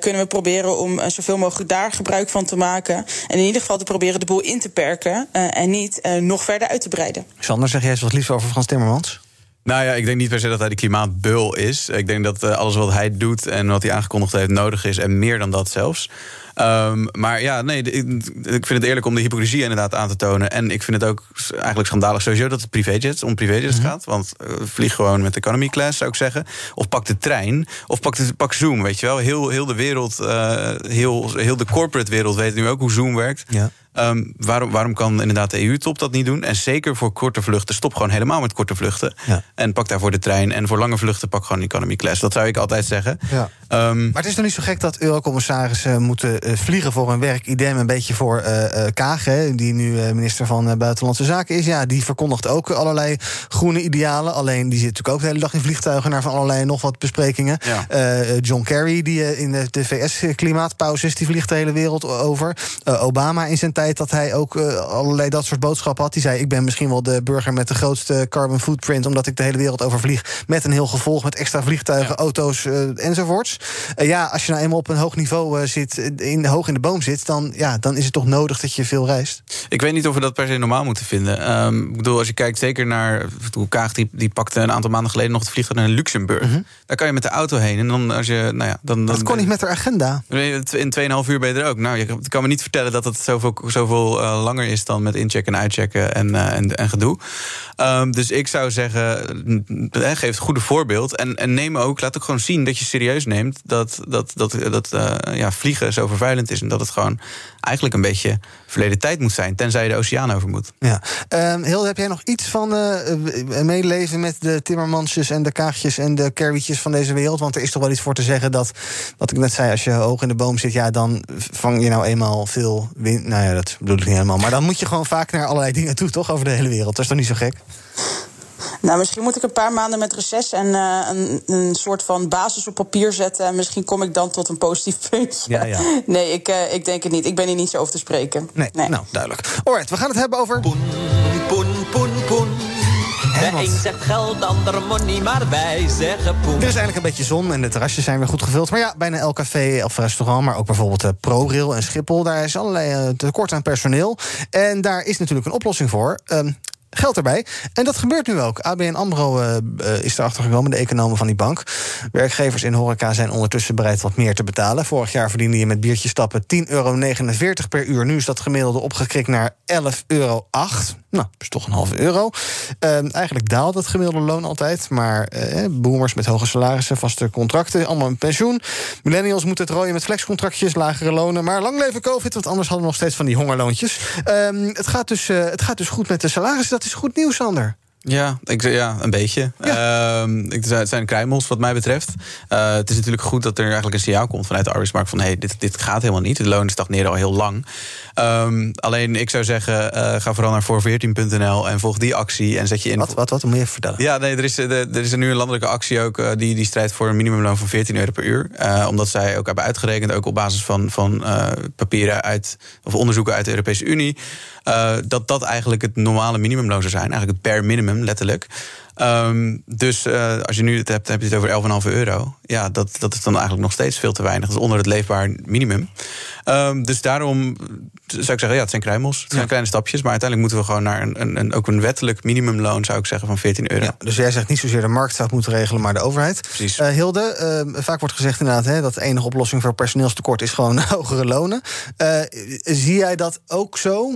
kunnen we proberen om zoveel mogelijk daar gebruik van te maken. En in ieder geval te proberen de boel in te perken uh, en niet uh, nog verder uit te breiden. Sander, zeg jij eens wat liefst over Frans Timmermans? Nou ja, ik denk niet per se dat hij de klimaatbul is. Ik denk dat uh, alles wat hij doet en wat hij aangekondigd heeft nodig is. En meer dan dat zelfs. Um, maar ja, nee, ik, vind het eerlijk om de hypocrisie inderdaad aan te tonen. En ik vind het ook eigenlijk schandalig sowieso dat het privéjets om privéjets mm -hmm. gaat. Want uh, vlieg gewoon met economy class, zou ik zeggen. Of pak de trein. Of pak, de, pak Zoom, weet je wel. Heel, heel de wereld, uh, heel, heel de corporate wereld weet nu ook hoe Zoom werkt. Ja. Ehm, waarom, waarom kan inderdaad de EU-top dat niet doen? En zeker voor korte vluchten, stop gewoon helemaal met korte vluchten. En pak daarvoor de trein. En voor lange vluchten, pak gewoon economy class. Dat zou ik altijd zeggen. Ja. Ehm, maar het is nog niet zo gek dat eurocommissarissen moeten eh, vliegen voor hun werk. Idem een beetje voor eh, eh, Kaag, hè, die nu eh, minister van eh, Buitenlandse Zaken is. Ja, die verkondigt ook allerlei groene idealen. Alleen die zit natuurlijk ook de hele dag in vliegtuigen naar van allerlei nog wat besprekingen. Ja. Eh, John Kerry, die eh, in de, de VS-klimaatpauze is, die vliegt de hele wereld over. Eh, Obama in zijn tijd dat hij ook eh, allerlei dat soort boodschappen had. Die zei: Ik ben misschien wel de burger met de grootste carbon footprint, omdat ik de hele wereld overvlieg. Met een heel gevolg, met extra vliegtuigen, auto's eh, enzovoorts. Eh, ja, als je nou eenmaal op een hoog niveau zit, in, hoog in de boom zit, dan, ja, dan is het toch nodig dat je veel reist. Ik weet niet of we dat per se normaal moeten vinden. Ehm, ik bedoel, als je kijkt zeker naar... Hoe Kaag die, die pakte een aantal maanden geleden nog het vliegtuig naar Luxemburg. Daar kan je met de auto heen. En dan als je, nou ja, dan, dan Dat kon niet met haar agenda. In 2,5 uur ben je er ook. Nou, je kan me niet vertellen dat het zoveel, zoveel eh, langer is dan met inchecken en uitchecken en, eh, en, en gedoe. Ehm, dus ik zou zeggen, mm, eh, geef het goede voorbeeld. En, en neem ook, laat ook gewoon zien dat je serieus neemt dat, dat, dat, dat ja, vliegen zo vervuilend is. En dat het gewoon eigenlijk een beetje verleden tijd moet zijn. Tenzij je de oceaan over moet. Ja. Ehm heb jij nog iets van eh, eh, meeleven met de Timmermansjes en de Kaagjes en de Kerwietjes van deze wereld? Want er is toch wel iets voor te zeggen dat, wat ik net zei, als je hoog in de boom zit, ja, dan vang je nou eenmaal veel wind. Nou ja, dat bedoel ik niet helemaal. Maar dan moet je gewoon vaak naar allerlei dingen toe, toch? Over de hele wereld. Dat is toch niet zo gek? Nou, misschien moet ik een paar maanden met reces en eh, een, een soort van basis op papier zetten. En misschien kom ik dan tot een positief puntje. Ja, ja. Nee, ik, eh, ik denk het niet. Ik ben hier niet zo over te spreken. Nee, nou, duidelijk. Alright, we gaan het hebben over... Poen, poen, poen. De een zegt geld, de ander money, maar wij zeggen poen. Er is eigenlijk een beetje zon en de terrasjes zijn weer goed gevuld. Maar ja, bijna elk café of restaurant, maar ook bijvoorbeeld eh, ProRail en Schiphol... daar is allerlei tekort aan personeel. En daar is natuurlijk een oplossing voor. Ehm, Geld erbij. En dat gebeurt nu ook. ABN AMRO eh, eh, is erachter gekomen, de economen van die bank. Werkgevers in horeca zijn ondertussen bereid wat meer te betalen. Vorig jaar verdiende je met biertjes stappen 10,49 euro per uur. Nu is dat gemiddelde opgekrikt naar 11,08 euro. Nou, dat is toch een halve euro. Ehm, eigenlijk daalt het gemiddelde loon altijd. Maar eh, boomers met hoge salarissen, vaste contracten, allemaal een pensioen. Millennials moeten het rooien met flexcontractjes, lagere lonen. Maar lang leven COVID, want anders hadden we nog steeds van die hongerloontjes. Ehm, het, gaat dus, het gaat dus goed met de salarissen. Is goed nieuws, Sander. Ja, ik, ja een beetje. Ehm, ik, het zijn kruimels wat mij betreft. Uh, het is natuurlijk goed dat er eigenlijk een signaal komt vanuit de arbeidsmarkt... van hey, dit, dit gaat helemaal niet. De lonen stagneren al heel lang. Um, alleen ik zou zeggen, uh, ga vooral naar voor14.nl en volg die actie en zet je in. Wat, wat, wat? Moet je even vertellen? Ja, nee, er is, er is nu een landelijke actie ook uh, die, die strijdt voor een minimumloon van 14 euro per uur. Uh, omdat zij ook hebben uitgerekend, ook op basis van, van papieren uit of onderzoeken uit de Europese Unie. dat dat eigenlijk het normale minimumloon zou zijn. Eigenlijk het per minimum, letterlijk. Um, dus uh, als je nu het hebt, heb je het over 11,5 euro. Ja, dat, dat is dan eigenlijk nog steeds veel te weinig. Dat is onder het leefbaar minimum. Um, dus daarom zou ik zeggen, ja, het zijn kruimels. Het zijn ja. kleine stapjes. Maar uiteindelijk moeten we gewoon naar een, een, een, ook een wettelijk minimumloon, zou ik zeggen, van 14 euro. Ja, dus jij zegt niet zozeer de markt zou het moeten regelen, maar de overheid. Precies. Uh, Hilde, uh, vaak wordt gezegd inderdaad hè, dat de enige oplossing voor personeelstekort is gewoon hogere lonen. zie jij dat ook zo?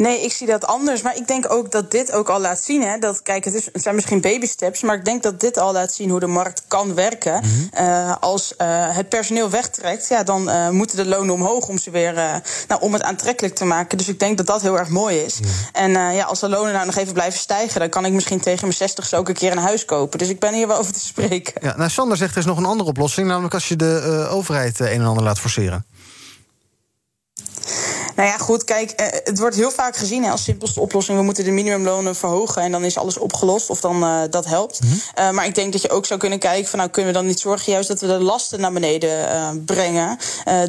Nee, ik zie dat anders. Maar ik denk ook dat dit ook al laat zien. Hè, dat, kijk, het, is, het zijn misschien baby steps. Maar ik denk dat dit al laat zien hoe de markt kan werken. Mm -hmm. uh, als uh, het personeel wegtrekt, ja, dan uh, moeten de lonen omhoog om, ze weer, nou, om het aantrekkelijk te maken. Dus ik denk dat dat heel erg mooi is. En ja, als de lonen nou nog even blijven stijgen, dan kan ik misschien tegen mijn 60 ook een keer een huis kopen. Dus ik ben hier wel over te spreken. Ja, nou, Sander zegt er is nog een andere oplossing. Namelijk als je de overheid een en ander laat forceren. Nou ja, goed, kijk, het wordt heel vaak gezien als simpelste oplossing. We moeten de minimumlonen verhogen en dan is alles opgelost of dan uh, dat helpt. Mm -hmm. uh, maar ik denk dat je ook zou kunnen kijken van nou kunnen we dan niet zorgen juist dat we de lasten naar beneden uh, brengen.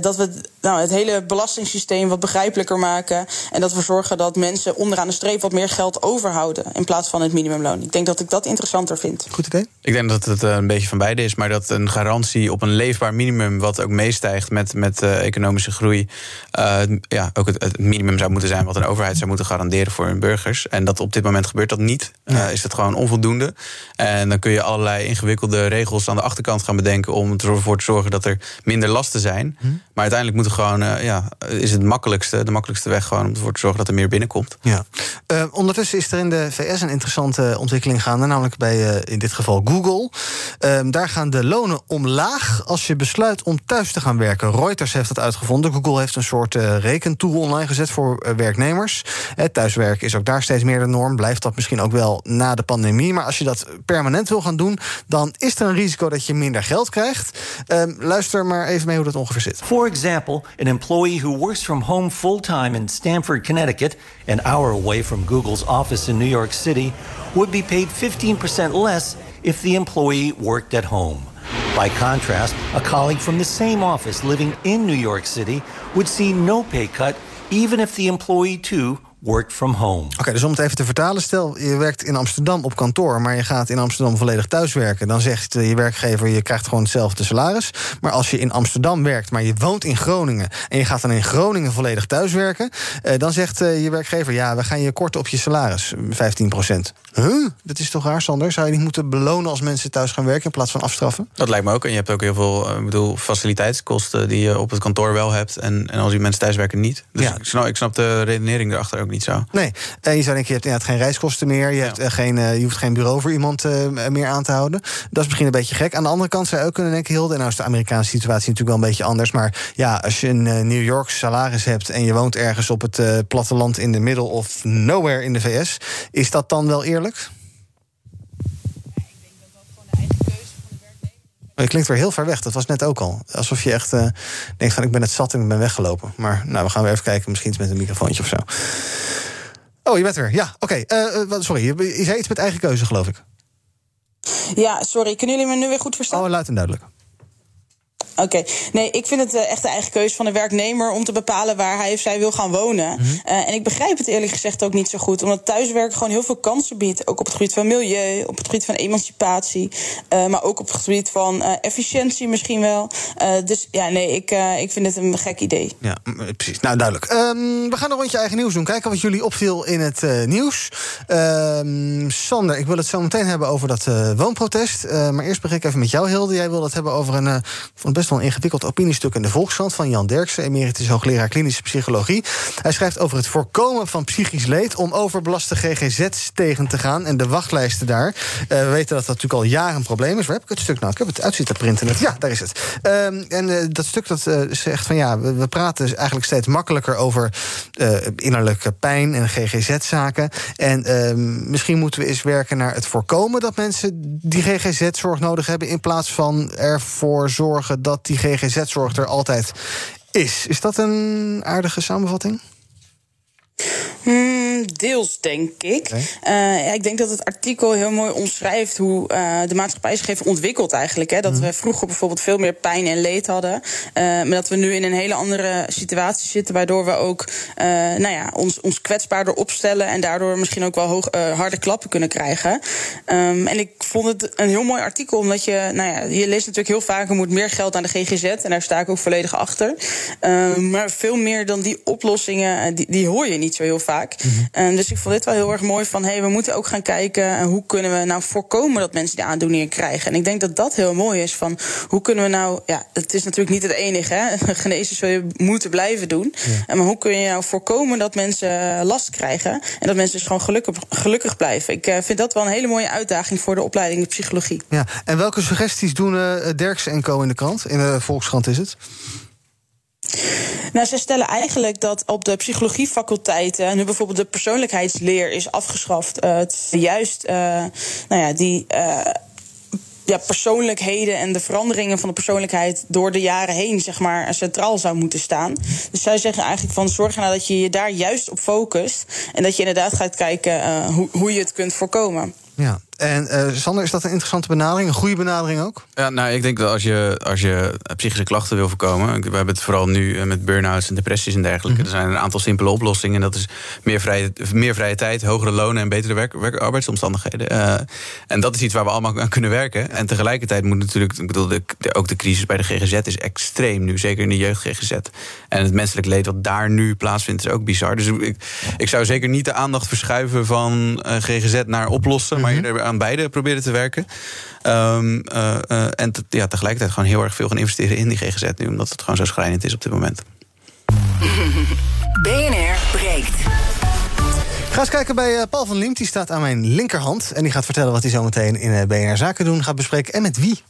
dat we nou, het hele belastingssysteem wat begrijpelijker maken. En dat we zorgen dat mensen onderaan de streep wat meer geld overhouden in plaats van het minimumloon. Ik denk dat ik dat interessanter vind. Goed idee. Ik denk dat het een beetje van beide is, maar dat een garantie op een leefbaar minimum, wat ook meestijgt met, met economische groei, ja, ook het, het, minimum zou moeten zijn wat een overheid zou moeten garanderen voor hun burgers. En dat op dit moment gebeurt dat niet. Ja. Uh, is het gewoon onvoldoende. En dan kun je allerlei ingewikkelde regels aan de achterkant gaan bedenken om ervoor te zorgen dat er minder lasten zijn. Hm. Maar uiteindelijk moet er gewoon, uh, ja, is het makkelijkste, de makkelijkste weg gewoon om ervoor te zorgen dat er meer binnenkomt. Ja. Uh, ondertussen is er in de VS een interessante ontwikkeling gaande, namelijk bij in dit geval Google. Ehm, daar gaan de lonen omlaag als je besluit om thuis te gaan werken. Reuters heeft dat uitgevonden. Google heeft een soort rekentool tool online gezet voor eh, werknemers. Eh, thuiswerken is ook daar steeds meer de norm. Blijft dat misschien ook wel na de pandemie. Maar als je dat permanent wil gaan doen, dan is er een risico dat je minder geld krijgt. Ehm, luister maar even mee hoe dat ongeveer zit. For example, an employee who works from home full time in Stamford, Connecticut, an hour away from Google's office in New York City, would be paid 15% less if the employee worked at home. By contrast, a colleague from the same office living in New York City would see no pay cut, even if the employee too worked from home. Oké, dus om het even te vertalen, stel je werkt in Amsterdam op kantoor, maar je gaat in Amsterdam volledig thuiswerken, dan zegt je werkgever je krijgt gewoon hetzelfde salaris. Maar als je in Amsterdam werkt, maar je woont in Groningen en je gaat dan in Groningen volledig thuiswerken, eh, dan zegt eh, je werkgever ja, we gaan je korten op je salaris, 15 procent. Huh? Dat is toch raar, Sander? Zou je niet moeten belonen als mensen thuis gaan werken in plaats van afstraffen? Dat lijkt me ook. En je hebt ook heel veel eh, ik bedoel, faciliteitskosten die je op het kantoor wel hebt. En, en als die mensen thuiswerken niet. Dus Ja. ik, snap, ik snap de redenering erachter ook niet zo. Nee, en je zou denken, je hebt inderdaad geen reiskosten meer. Je, hebt, eh, geen, eh, je hoeft geen bureau voor iemand eh, meer aan te houden. Dat is misschien een beetje gek. Aan de andere kant zou je ook kunnen denken, Hilde... en nou is de Amerikaanse situatie natuurlijk wel een beetje anders... maar ja, als je een New York salaris hebt... en je woont ergens op het platteland in de middle of nowhere in de VS... is dat dan wel eerlijk? Oh, Je klinkt weer heel ver weg, dat was net ook al. Alsof je echt eh, denkt van ik ben het zat en ik ben weggelopen. Maar nou, we gaan weer even kijken, misschien iets met een microfoontje of zo. Oh, je bent er. Ja, oké. Eh, eh, wat- sorry, je, je zei iets met eigen keuze, geloof ik. Ja, sorry. Kunnen jullie me nu weer goed verstaan? Oh, luid en duidelijk. Oké, nee, ik vind het eh, echt de eigen keuze van de werknemer om te bepalen waar hij of zij wil gaan wonen. Eh, en ik begrijp het eerlijk gezegd ook niet zo goed, omdat thuiswerken gewoon heel veel kansen biedt. Ook op het gebied van milieu, op het gebied van emancipatie, eh, maar ook op het gebied van efficiëntie misschien wel. Dus ja, nee, ik, ik vind het een gek idee. Ja, precies. Nou, duidelijk. Ehm, we gaan een rondje eigen nieuws doen. Kijken wat jullie opviel in het nieuws. Ehm, Sander, ik wil het zo meteen hebben over dat woonprotest. Maar eerst begin ik even met jou, Hilde. Jij wil het hebben over een, vond best een ingewikkeld opiniestuk in de Volkskrant van Jan Derksen, emeritus hoogleraar klinische psychologie. Hij schrijft over het voorkomen van psychisch leed om overbelaste GGZ's tegen te gaan en de wachtlijsten daar. Eh, we weten dat dat natuurlijk al jaren een probleem is. Waar heb ik het stuk nou? Ik heb het uit zitten printen. Ja, daar is het. Ehm, en eh, dat stuk dat eh, zegt van ja, we, we praten eigenlijk steeds makkelijker over innerlijke pijn en GGZ-zaken. En ehm, misschien moeten we eens werken naar het voorkomen dat mensen die GGZ-zorg nodig hebben, in plaats van ervoor zorgen dat die GGZ-zorg er altijd is. Is dat een aardige samenvatting? Hmm, deels, denk ik. Eh, ik denk dat het artikel heel mooi omschrijft hoe eh, de maatschappij zich heeft ontwikkeld eigenlijk. Hè. Dat we vroeger bijvoorbeeld veel meer pijn en leed hadden. eh, maar dat we nu in een hele andere situatie zitten... waardoor we ook nou ja, ons, ons kwetsbaarder opstellen... en daardoor misschien ook wel hoog, harde klappen kunnen krijgen. Ehm, en ik vond het een heel mooi artikel, omdat je... Nou ja, je leest natuurlijk heel vaak... er moet meer geld aan de GGZ, en daar sta ik ook volledig achter. Ehm, maar veel meer dan die oplossingen, die, die hoor je niet zo heel vaak. Ehm, dus ik vond dit wel heel erg mooi van... hey, we moeten ook gaan kijken... eh, hoe kunnen we nou voorkomen dat mensen die aandoeningen krijgen. En ik denk dat dat heel mooi is van... hoe kunnen we nou... ja, het is natuurlijk niet het enige, hè. Genezen zul je moeten blijven doen. Eh, maar hoe kun je nou voorkomen dat mensen eh, last krijgen... en dat mensen dus gewoon gelukkig, gelukkig blijven. Ik vind dat wel een hele mooie uitdaging... voor de opleiding psychologie. Ja, en welke suggesties doen eh Derksen en Co in de krant? In de Volkskrant is het? Nou, ze stellen eigenlijk dat op de psychologiefaculteiten nu bijvoorbeeld de persoonlijkheidsleer is afgeschaft. het juist, eh, nou ja, die. eh, ja, persoonlijkheden en de veranderingen van de persoonlijkheid door de jaren heen, zeg maar, centraal zou moeten staan. Dus zij zeggen eigenlijk van zorg nou dat je je daar juist op focust. En dat je inderdaad gaat kijken hoe, hoe je het kunt voorkomen. Ja. En eh, Sander, is dat een interessante benadering? Een goede benadering ook? Ja, nou, ik denk dat als je, als je psychische klachten wil voorkomen... we hebben het vooral nu eh, met burn-outs en depressies en dergelijke... er zijn een aantal simpele oplossingen. En dat is meer vrije, meer vrije tijd, hogere lonen en betere werk, werk- arbeidsomstandigheden. Eh, en dat is iets waar we allemaal aan kunnen werken. En tegelijkertijd moet natuurlijk... ik bedoel, de, de- ook de crisis bij de GGZ is extreem nu. Zeker in de jeugd-GGZ. En het menselijk leed wat daar nu plaatsvindt is ook bizar. Dus ik, ik zou zeker niet de aandacht verschuiven van GGZ naar oplossen... maar eerder aan beide proberen te werken. Ehm, eh, eh, en te- ja, tegelijkertijd gewoon heel erg veel gaan investeren in die GGZ nu... omdat het gewoon zo schrijnend is op dit moment. BNR breekt. Ga eens kijken bij eh, Paul van Liemt. Die staat aan mijn linkerhand. En die gaat vertellen wat hij zo meteen in eh, BNR Zaken doen gaat bespreken. En met wie.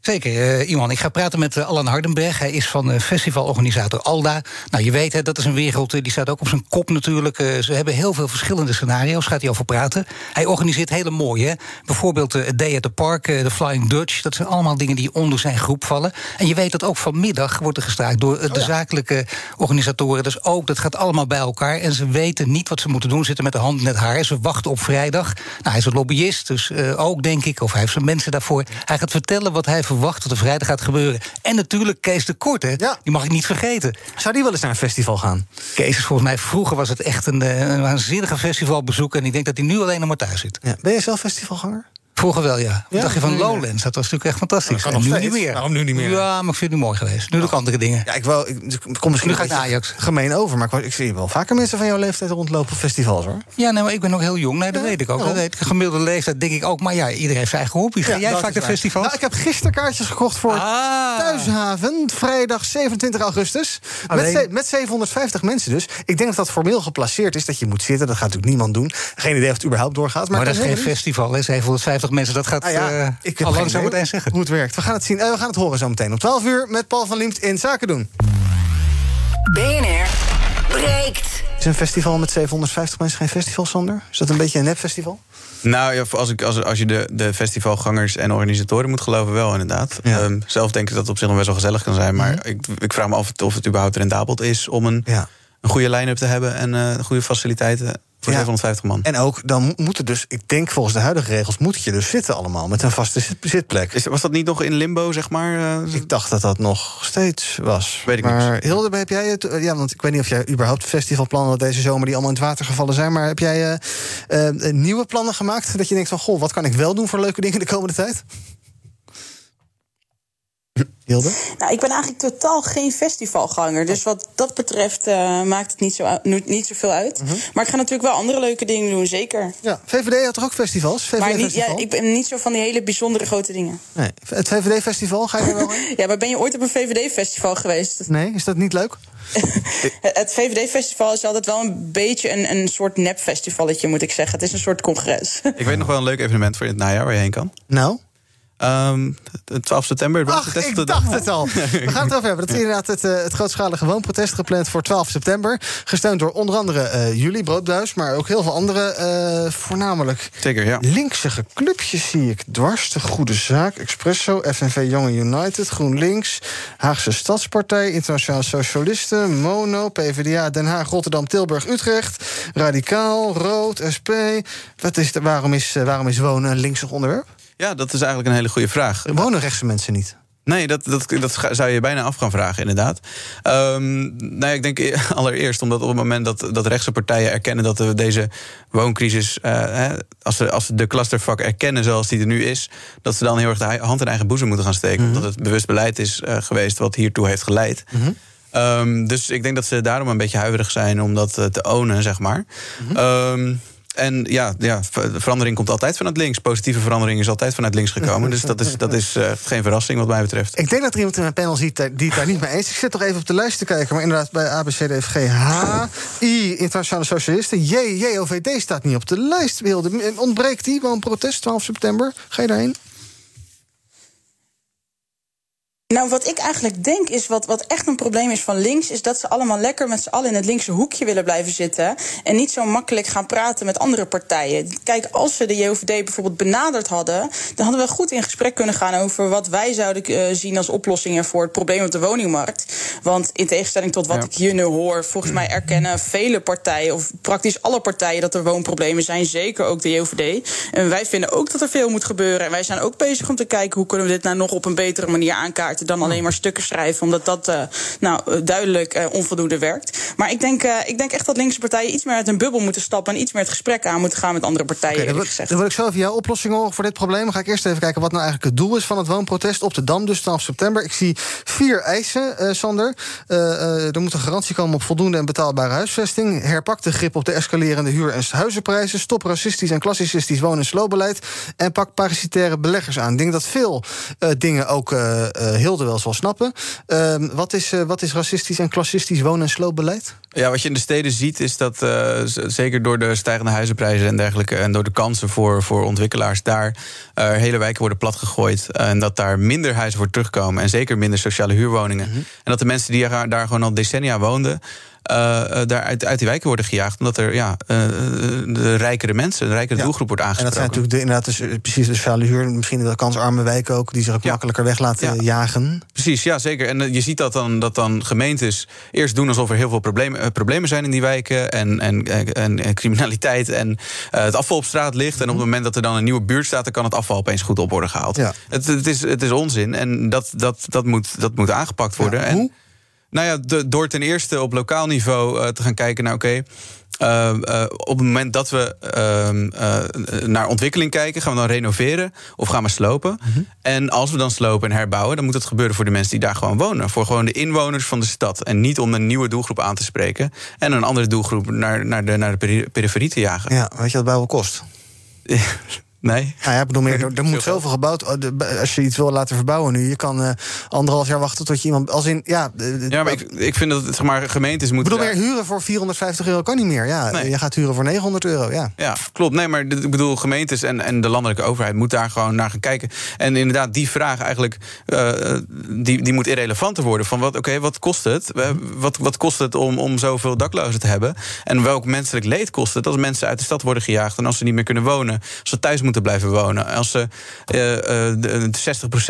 Zeker, uh, Iwan. Ik ga praten met uh, Allan Hardenberg. Hij is van uh, festivalorganisator Alda. Nou, je weet, hè, dat is een wereld, die staat ook op zijn kop natuurlijk. ze hebben heel veel verschillende scenario's, gaat hij over praten. Hij organiseert hele mooie, hè. Bijvoorbeeld uh, Day at the Park, de Flying Dutch. Dat zijn allemaal dingen die onder zijn groep vallen. En je weet dat ook vanmiddag wordt er gestaakt door de oh, ja. zakelijke organisatoren. Dus ook, dat gaat allemaal bij elkaar. En ze weten niet wat ze moeten doen, zitten met de hand in het haar. Ze wachten op vrijdag. Nou, hij is een lobbyist, dus ook, denk ik, of hij heeft zijn mensen daarvoor. Hij gaat vertellen wat hij verwacht dat er vrijdag gaat gebeuren. En natuurlijk Kees de Korte, ja. die mag ik niet vergeten. Zou die wel eens naar een festival gaan? Kees is volgens mij, vroeger was het echt een, een waanzinnige festivalbezoek... en ik denk dat hij nu alleen nog maar thuis zit. Ja. Ben je zelf festivalganger? Vroeger wel, ja. Wat dacht je van Lowlands? Dat was natuurlijk echt fantastisch. kan nu niet meer. Waarom nu niet meer? Ja, maar ik vind het nu mooi geweest. Nu doe ik andere dingen. Ja, ik, wel, ik kom misschien nu ga ik naar Ajax. gemeen over, maar ik, ik zie wel vaker mensen van jouw leeftijd rondlopen op festivals, hoor. Ja, nee, maar ik ben nog heel jong. Nee, dat weet ik ook. Dat weet ik. Gemiddelde leeftijd denk ik ook. Maar ja, iedereen heeft zijn eigen hobby. Ga jij vaak naar festivals? Nou, ik heb gisteren kaartjes gekocht voor ah. Thuishaven. Vrijdag 27 augustus. Met, met 750 mensen dus. Ik denk dat dat formeel geplaceerd is, dat je moet zitten. Dat gaat natuurlijk niemand doen. Geen idee of het überhaupt doorgaat. Maar, maar dat is geen festival, hè? 750 mensen. Dat gaat... Ah, uh, ik heb zo meteen zeggen. Hoe het werkt. We gaan het zien. Uh, we gaan het horen zo meteen om 12 uur met Paul van Liemt in Zaken doen. BNR breekt. Is een festival met 750 mensen geen festival, Sander? Is dat een beetje een nepfestival? Nou ja, als, ik, als, als je de, de festivalgangers en organisatoren moet geloven, wel inderdaad. Ja. Um, zelf denk ik dat het op zich nog best wel gezellig kan zijn. Maar mm -hmm. ik, ik vraag me af of het überhaupt rendabel is om een, ja. een goede line-up te hebben en uh, goede faciliteiten. Voor ja. 750 man. En ook, dan moeten dus, ik denk volgens de huidige regels, moet je dus zitten allemaal met een vaste zitplek. Is, was dat niet nog in limbo, zeg maar? Uh, ik dacht dat dat nog steeds was. Weet ik maar niet. Hilde, heb jij het? Ja, want ik weet niet of jij überhaupt festivalplannen had deze zomer die allemaal in het water gevallen zijn. Maar heb jij uh, uh, nieuwe plannen gemaakt? Dat je denkt van, goh, wat kan ik wel doen voor leuke dingen de komende tijd? Hilde? Nou, ik ben eigenlijk totaal geen festivalganger. Dus wat dat betreft uh, maakt het niet, zo, niet zoveel uit. Mm -hmm. Maar ik ga natuurlijk wel andere leuke dingen doen, zeker. Ja, VVD had toch ook festivals? VVD maar niet, festival? ja, ik ben niet zo van die hele bijzondere grote dingen. Nee. Het VVD-festival, ga je er wel heen? ja, maar ben je ooit op een VVD-festival geweest? Nee, is dat niet leuk? het VVD-festival is altijd wel een beetje een, een soort nep-festivalletje, moet ik zeggen. Het is een soort congres. ik weet nog wel een leuk evenement voor in het najaar waar je heen kan. Nou? Um, 12 september. Ach, ik dacht het al. We gaan het erover hebben. Dat is inderdaad het, uh, het grootschalige woonprotest gepland voor 12 september. Gesteund door onder andere uh, jullie, Broodbuis, maar ook heel veel andere, uh, voornamelijk Zeker, ja. linksige clubjes zie ik. Dwars, de Goede Zaak, Expresso, FNV Jonge United, GroenLinks, Haagse Stadspartij, Internationale Socialisten, Mono, PvdA, Den Haag, Rotterdam, Tilburg, Utrecht, Radicaal, Rood, SP. Wat is de, waarom, is, waarom is wonen een linksig onderwerp? Ja, dat is eigenlijk een hele goede vraag. Wonen rechtse mensen niet? Nee, dat, dat, dat zou je bijna af gaan vragen, inderdaad. Um, nou ja, ik denk allereerst omdat op het moment dat, dat rechtse partijen erkennen dat we deze wooncrisis, uh, hè, als, ze, als ze de clustervak erkennen zoals die er nu is, dat ze dan heel erg de hand in eigen boezem moeten gaan steken. Mm -hmm. Omdat het bewust beleid is uh, geweest wat hiertoe heeft geleid. Mm -hmm. um, dus ik denk dat ze daarom een beetje huiverig zijn om dat te ownen, zeg maar. Mm -hmm. um, en ja, ja, verandering komt altijd vanuit links. Positieve verandering is altijd vanuit links gekomen. Dus dat is, dat is uh, geen verrassing wat mij betreft. Ik denk dat er iemand in mijn panel ziet die het daar niet mee eens is. Ik zit toch even op de lijst te kijken. Maar inderdaad, bij ABCDFG H, I, Internationale Socialisten, J, JOVD staat niet op de lijst. Wilde. Ontbreekt die? Wel protest, 12 september. Ga je daarheen? Nou, wat ik eigenlijk denk is, wat, wat echt een probleem is van links, is dat ze allemaal lekker met z'n allen in het linkse hoekje willen blijven zitten. En niet zo makkelijk gaan praten met andere partijen. Kijk, als ze de JOVD bijvoorbeeld benaderd hadden, dan hadden we goed in gesprek kunnen gaan over wat wij zouden uh, zien als oplossingen voor het probleem op de woningmarkt. Want in tegenstelling tot wat ja. ik hier nu hoor, volgens mij erkennen vele partijen, of praktisch alle partijen, dat er woonproblemen zijn. Zeker ook de JOVD. En wij vinden ook dat er veel moet gebeuren. En wij zijn ook bezig om te kijken hoe kunnen we dit nou nog op een betere manier aankaarten dan alleen maar stukken schrijven, omdat dat uh, nou, duidelijk uh, onvoldoende werkt. Maar ik denk, uh, ik denk echt dat linkse partijen iets meer uit een bubbel moeten stappen en iets meer het gesprek aan moeten gaan met andere partijen. Okay, dan, dan wil ik zo even jouw oplossing horen voor dit probleem. Dan ga ik eerst even kijken wat nou eigenlijk het doel is van het woonprotest op de Dam, dus 12 september. Ik zie vier eisen, Sander. er moet een garantie komen op voldoende en betaalbare huisvesting. Herpak de grip op de escalerende huur- en huizenprijzen. Stop racistisch en klassicistisch wonen- en. En pak parasitaire beleggers aan. Ik denk dat veel dingen ook heel Hilde wel zal snappen. Ehm, wat, is, eh, wat is racistisch en klassistisch wonen- en sloopbeleid? Ja, wat je in de steden ziet is dat uh, zeker door de stijgende huizenprijzen en dergelijke... en door de kansen voor, voor ontwikkelaars daar uh, hele wijken worden platgegooid... En dat daar minder huizen voor terugkomen en zeker minder sociale huurwoningen. Mm -hmm. En dat de mensen die daar gewoon al decennia woonden... Uh, daar uit, uit, die wijken worden gejaagd. Omdat er ja, uh, de rijkere mensen, de rijkere ja. doelgroep wordt aangesproken. En dat zijn natuurlijk de, inderdaad de, precies de sociale huur. Misschien de kansarme wijken ook, die zich ook ja. makkelijker weg laten jagen. Precies, ja zeker. En je ziet dat dan, dat dan gemeentes eerst doen alsof er heel veel problemen, problemen zijn in die wijken. En, en, en, en criminaliteit en het afval op straat ligt. Mm -hmm. En op het moment dat er dan een nieuwe buurt staat, dan kan het afval opeens goed op worden gehaald. Het, het, is, het is onzin en dat, dat, dat, moet, dat moet aangepakt worden. En, Hoe? Nou ja, de, door ten eerste op lokaal niveau uh, te gaan kijken naar, oké. Okay, uh, uh, op het moment dat we naar ontwikkeling kijken, gaan we dan renoveren of gaan we slopen? Mm -hmm. En als we dan slopen en herbouwen, dan moet het gebeuren voor de mensen die daar gewoon wonen. Voor gewoon de inwoners van de stad. En niet om een nieuwe doelgroep aan te spreken en een andere doelgroep naar, naar, de, naar de periferie te jagen. Ja, weet je wat bouwen kost? Nee. Nou ja, ik bedoel meer, er, er moet zoveel gebouwd. Als je iets wil laten verbouwen nu, je kan uh, anderhalf jaar wachten tot je iemand. Als in, ja, ja maar ik, ik vind dat het, zeg maar, gemeentes moeten. Ik bedoel, meer huren voor 450 euro kan niet meer. Ja, nee. je gaat huren voor 900 euro. Ja, ja klopt. Nee, maar ik bedoel, gemeentes en, en de landelijke overheid moet daar gewoon naar gaan kijken. En inderdaad, die vraag eigenlijk, uh, die, die moet irrelevanter worden. Van wat, oké, okay, wat kost het? Wat, wat kost het om, om zoveel daklozen te hebben? En welk menselijk leed kost het als mensen uit de stad worden gejaagd en als ze niet meer kunnen wonen, als ze thuis moeten blijven wonen. Als ze uh, uh,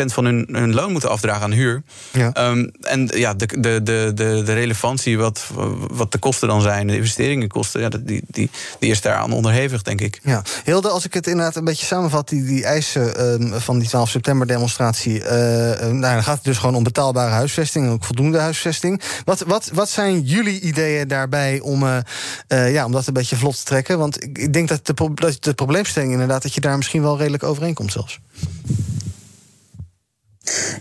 60% van hun, hun loon moeten afdragen aan huur. Ja. Um, en ja, de, de, de, de, de relevantie, wat, wat de kosten dan zijn, de investeringen kosten, ja, die, die, die is daaraan onderhevig, denk ik. Ja. Hilde, als ik het inderdaad een beetje samenvat, die, die eisen uh, van die 12 september demonstratie. nou, dan gaat het dus gewoon om betaalbare huisvesting ook voldoende huisvesting. Wat, wat, wat zijn jullie ideeën daarbij om, ja, om dat een beetje vlot te trekken? Want ik denk dat de, dat de probleemstelling inderdaad, dat je daar misschien wel redelijk overeenkomt zelfs.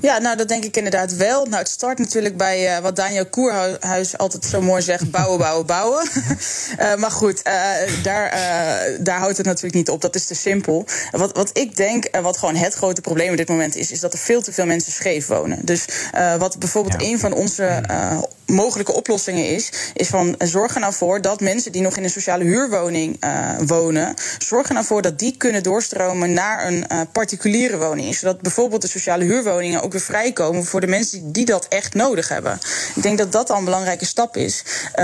Ja, nou dat denk ik inderdaad wel. Nou, het start natuurlijk bij uh, wat Daniel Koerhuis altijd zo mooi zegt: bouwen, bouwen, bouwen. uh, maar goed, uh, daar, daar houdt het natuurlijk niet op. Dat is te simpel. Wat, wat ik denk, en wat gewoon het grote probleem op dit moment is, is dat er veel te veel mensen scheef wonen. Dus wat bijvoorbeeld ja. een van onze mogelijke oplossingen is, is van zorg er nou voor dat mensen die nog in een sociale huurwoning wonen, zorg er nou dat die kunnen doorstromen naar een particuliere woning. Zodat bijvoorbeeld de sociale huurwoning ook weer vrijkomen voor de mensen die dat echt nodig hebben. Ik denk dat dat al een belangrijke stap is.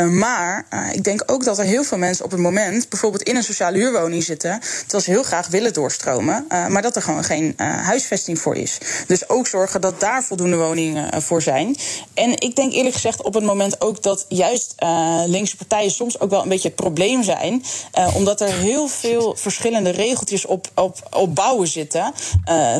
Maar ik denk ook dat er heel veel mensen op het moment bijvoorbeeld in een sociale huurwoning zitten, terwijl ze heel graag willen doorstromen, maar dat er gewoon geen huisvesting voor is. Dus ook zorgen dat daar voldoende woningen voor zijn. En ik denk eerlijk gezegd op het moment ook dat juist linkse partijen soms ook wel een beetje het probleem zijn, omdat er heel veel verschillende regeltjes op, op, op bouwen zitten,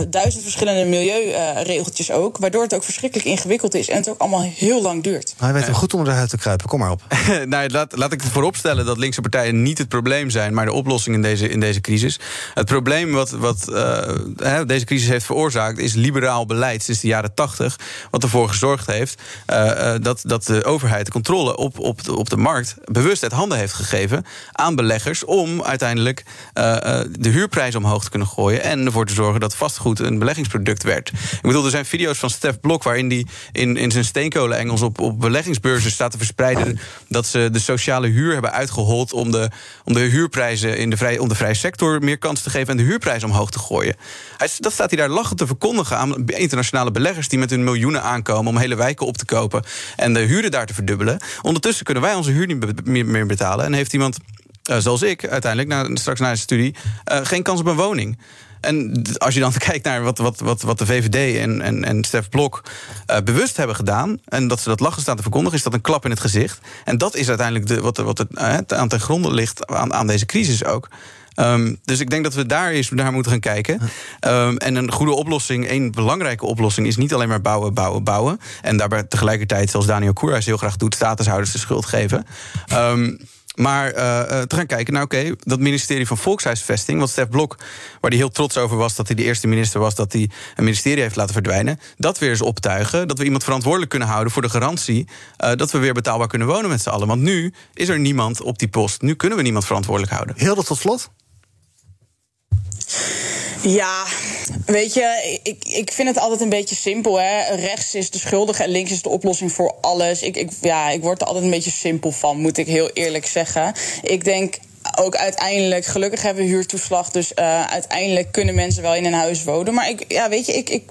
duizend verschillende milieu regeltjes ook. Waardoor het ook verschrikkelijk ingewikkeld is en het ook allemaal heel lang duurt. Maar hij weet hem goed onder de huid te kruipen. Kom maar op. nou, laat, laat ik het vooropstellen dat linkse partijen niet het probleem zijn, maar de oplossing in deze, in deze crisis. Het probleem wat, wat uh, deze crisis heeft veroorzaakt, is liberaal beleid sinds de jaren tachtig. Wat ervoor gezorgd heeft uh, dat, de overheid de controle op, op, de, op de markt bewust uit handen heeft gegeven aan beleggers om uiteindelijk uh, de huurprijs omhoog te kunnen gooien en ervoor te zorgen dat vastgoed een beleggingsproduct werd. Ik bedoel, er zijn video's van Stef Blok waarin hij in, in zijn steenkolen-Engels op, op beleggingsbeurzen staat te verspreiden dat ze de sociale huur hebben uitgehold om de, om de huurprijzen in de vrij, om de vrije sector meer kans te geven en de huurprijs omhoog te gooien. Hij, dat staat hij daar lachend te verkondigen aan internationale beleggers die met hun miljoenen aankomen om hele wijken op te kopen en de huren daar te verdubbelen. Ondertussen kunnen wij onze huur niet meer betalen en heeft iemand. Uh, zoals ik uiteindelijk, na, straks na een studie, uh, geen kans op een woning. En als je dan kijkt naar wat, wat, wat, wat de VVD en, en, en Stef Blok uh, bewust hebben gedaan... en dat ze dat lachen staan te verkondigen, is dat een klap in het gezicht. En dat is uiteindelijk de, wat, wat het, aan ten gronde ligt aan, aan deze crisis ook. Um, dus ik denk dat we daar eens naar moeten gaan kijken. Um, en een goede oplossing, een belangrijke oplossing, is niet alleen maar bouwen, bouwen, bouwen. En daarbij tegelijkertijd, zoals Daniel Koerhuis heel graag doet, statushouders de schuld geven. Um, maar uh, te gaan kijken, nou oké, dat ministerie van Volkshuisvesting, wat Stef Blok, waar hij heel trots over was dat hij de eerste minister was dat hij een ministerie heeft laten verdwijnen, dat weer eens optuigen, dat we iemand verantwoordelijk kunnen houden voor de garantie uh, dat we weer betaalbaar kunnen wonen met z'n allen. Want nu is er niemand op die post, nu kunnen we niemand verantwoordelijk houden. Heel dat tot slot? Ja, weet je, ik, ik vind het altijd een beetje simpel. Hè? Rechts is de schuldige en links is de oplossing voor alles. Ik, ik, ja, ik word er altijd een beetje simpel van, moet ik heel eerlijk zeggen. Ik denk ook uiteindelijk, gelukkig hebben we huurtoeslag. Dus uh, uiteindelijk kunnen mensen wel in een huis wonen. Maar ik, ja, weet je, ik, ik,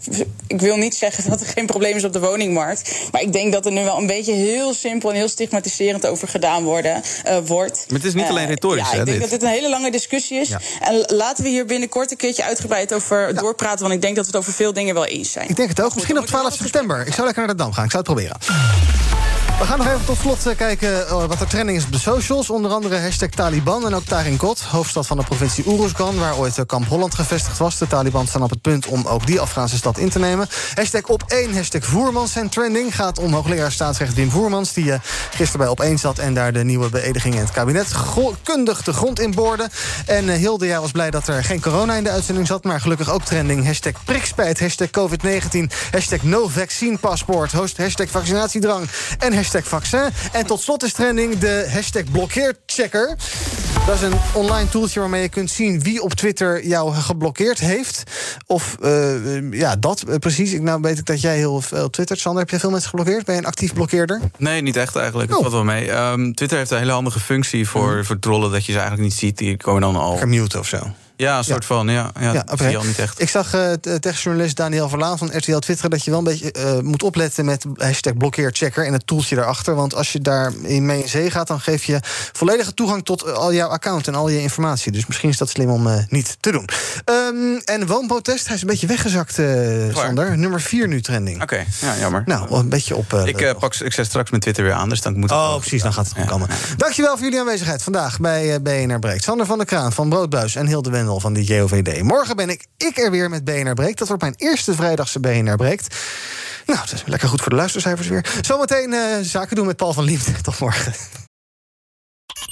ik wil niet zeggen dat er geen probleem is op de woningmarkt. Maar ik denk dat er nu wel een beetje heel simpel en heel stigmatiserend over gedaan worden, uh, wordt. Maar het is niet alleen retorisch, ja, hè? Ik denk dit. dat dit een hele lange discussie is. Ja. En laten we hier binnenkort een keertje uitgebreid over doorpraten. Want ik denk dat we het over veel dingen wel eens zijn. Ik denk het ook. Misschien op 12 september. Ik zou lekker naar de Dam gaan. Ik zou het proberen. We gaan nog even tot slot eh, kijken eh, wat er trending is op de socials. Onder andere hashtag Taliban en ook Tarin Kot, hoofdstad van de provincie Uruzgan... waar ooit eh, kamp Holland gevestigd was. De Taliban staan op het punt om ook die Afghaanse stad in te nemen. Hashtag op 1, hashtag Voermans zijn trending. Gaat om hoogleraar staatsrecht Wim Voermans... die gisteren bij op 1 zat en daar de nieuwe beëdiging in het kabinet... kundig de grond in boorde. En Hilde was blij dat er geen corona in de uitzending zat... maar gelukkig ook trending. Hashtag prikspijt, hashtag COVID-19, hashtag no hashtag vaccinatiedrang en hashtag vaccin. En tot slot is trending de hashtag blokkeerchecker. Dat is een online toeltje waarmee je kunt zien wie op Twitter jou geblokkeerd heeft. Of uh, ja, dat uh, precies. Nou weet ik dat jij heel veel twittert. Sander, heb jij veel mensen geblokkeerd? Ben je een actief blokkeerder? Nee, niet echt eigenlijk. Het oh. valt wel mee. Um, Twitter heeft een hele handige functie voor, mm. voor trollen... dat je ze eigenlijk niet ziet. Die komen dan al... Gemute of zo. Ja, een soort ja. van, ja. ja, ja zie je al niet echt. Ik zag uh, techjournalist Daniel Verlaan van RTL twitteren... dat je wel een beetje uh, moet opletten met hashtag blokkeerchecker... en het toeltje daarachter. Want als je daar mee in zee gaat... dan geef je volledige toegang tot al jouw account en al je informatie. Dus misschien is dat slim om niet te doen. Um, en woonprotest, hij is een beetje weggezakt, Sander. Nummer 4 nu trending. Oké, okay. ja, jammer. Nou, een beetje op... ik, pak, ik zet straks mijn Twitter weer aan, dus dan moet Oh, precies, dan gaat het komen. Dankjewel voor jullie aanwezigheid vandaag bij BNR Breekt. Sander van der Kraan van Broodbuis en Hilde Wendel van de JOVD. Morgen ben ik, ik er weer met BNR Breekt. Dat wordt mijn eerste vrijdagse BNR Breekt. Nou, dat is lekker goed voor de luistercijfers weer. Zometeen uh, zaken doen met Paul van Liemt. Tot morgen.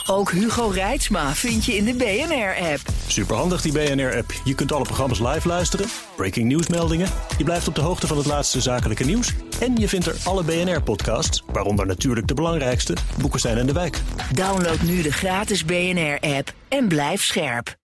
Ook Hugo Reitsma vind je in de BNR-app. Superhandig die BNR-app. Je kunt alle programma's live luisteren, breaking nieuwsmeldingen. Je blijft op de hoogte van het laatste zakelijke nieuws. En je vindt er alle BNR-podcasts, waaronder natuurlijk de belangrijkste, Boeken zijn in de wijk. Download nu de gratis BNR-app en blijf scherp.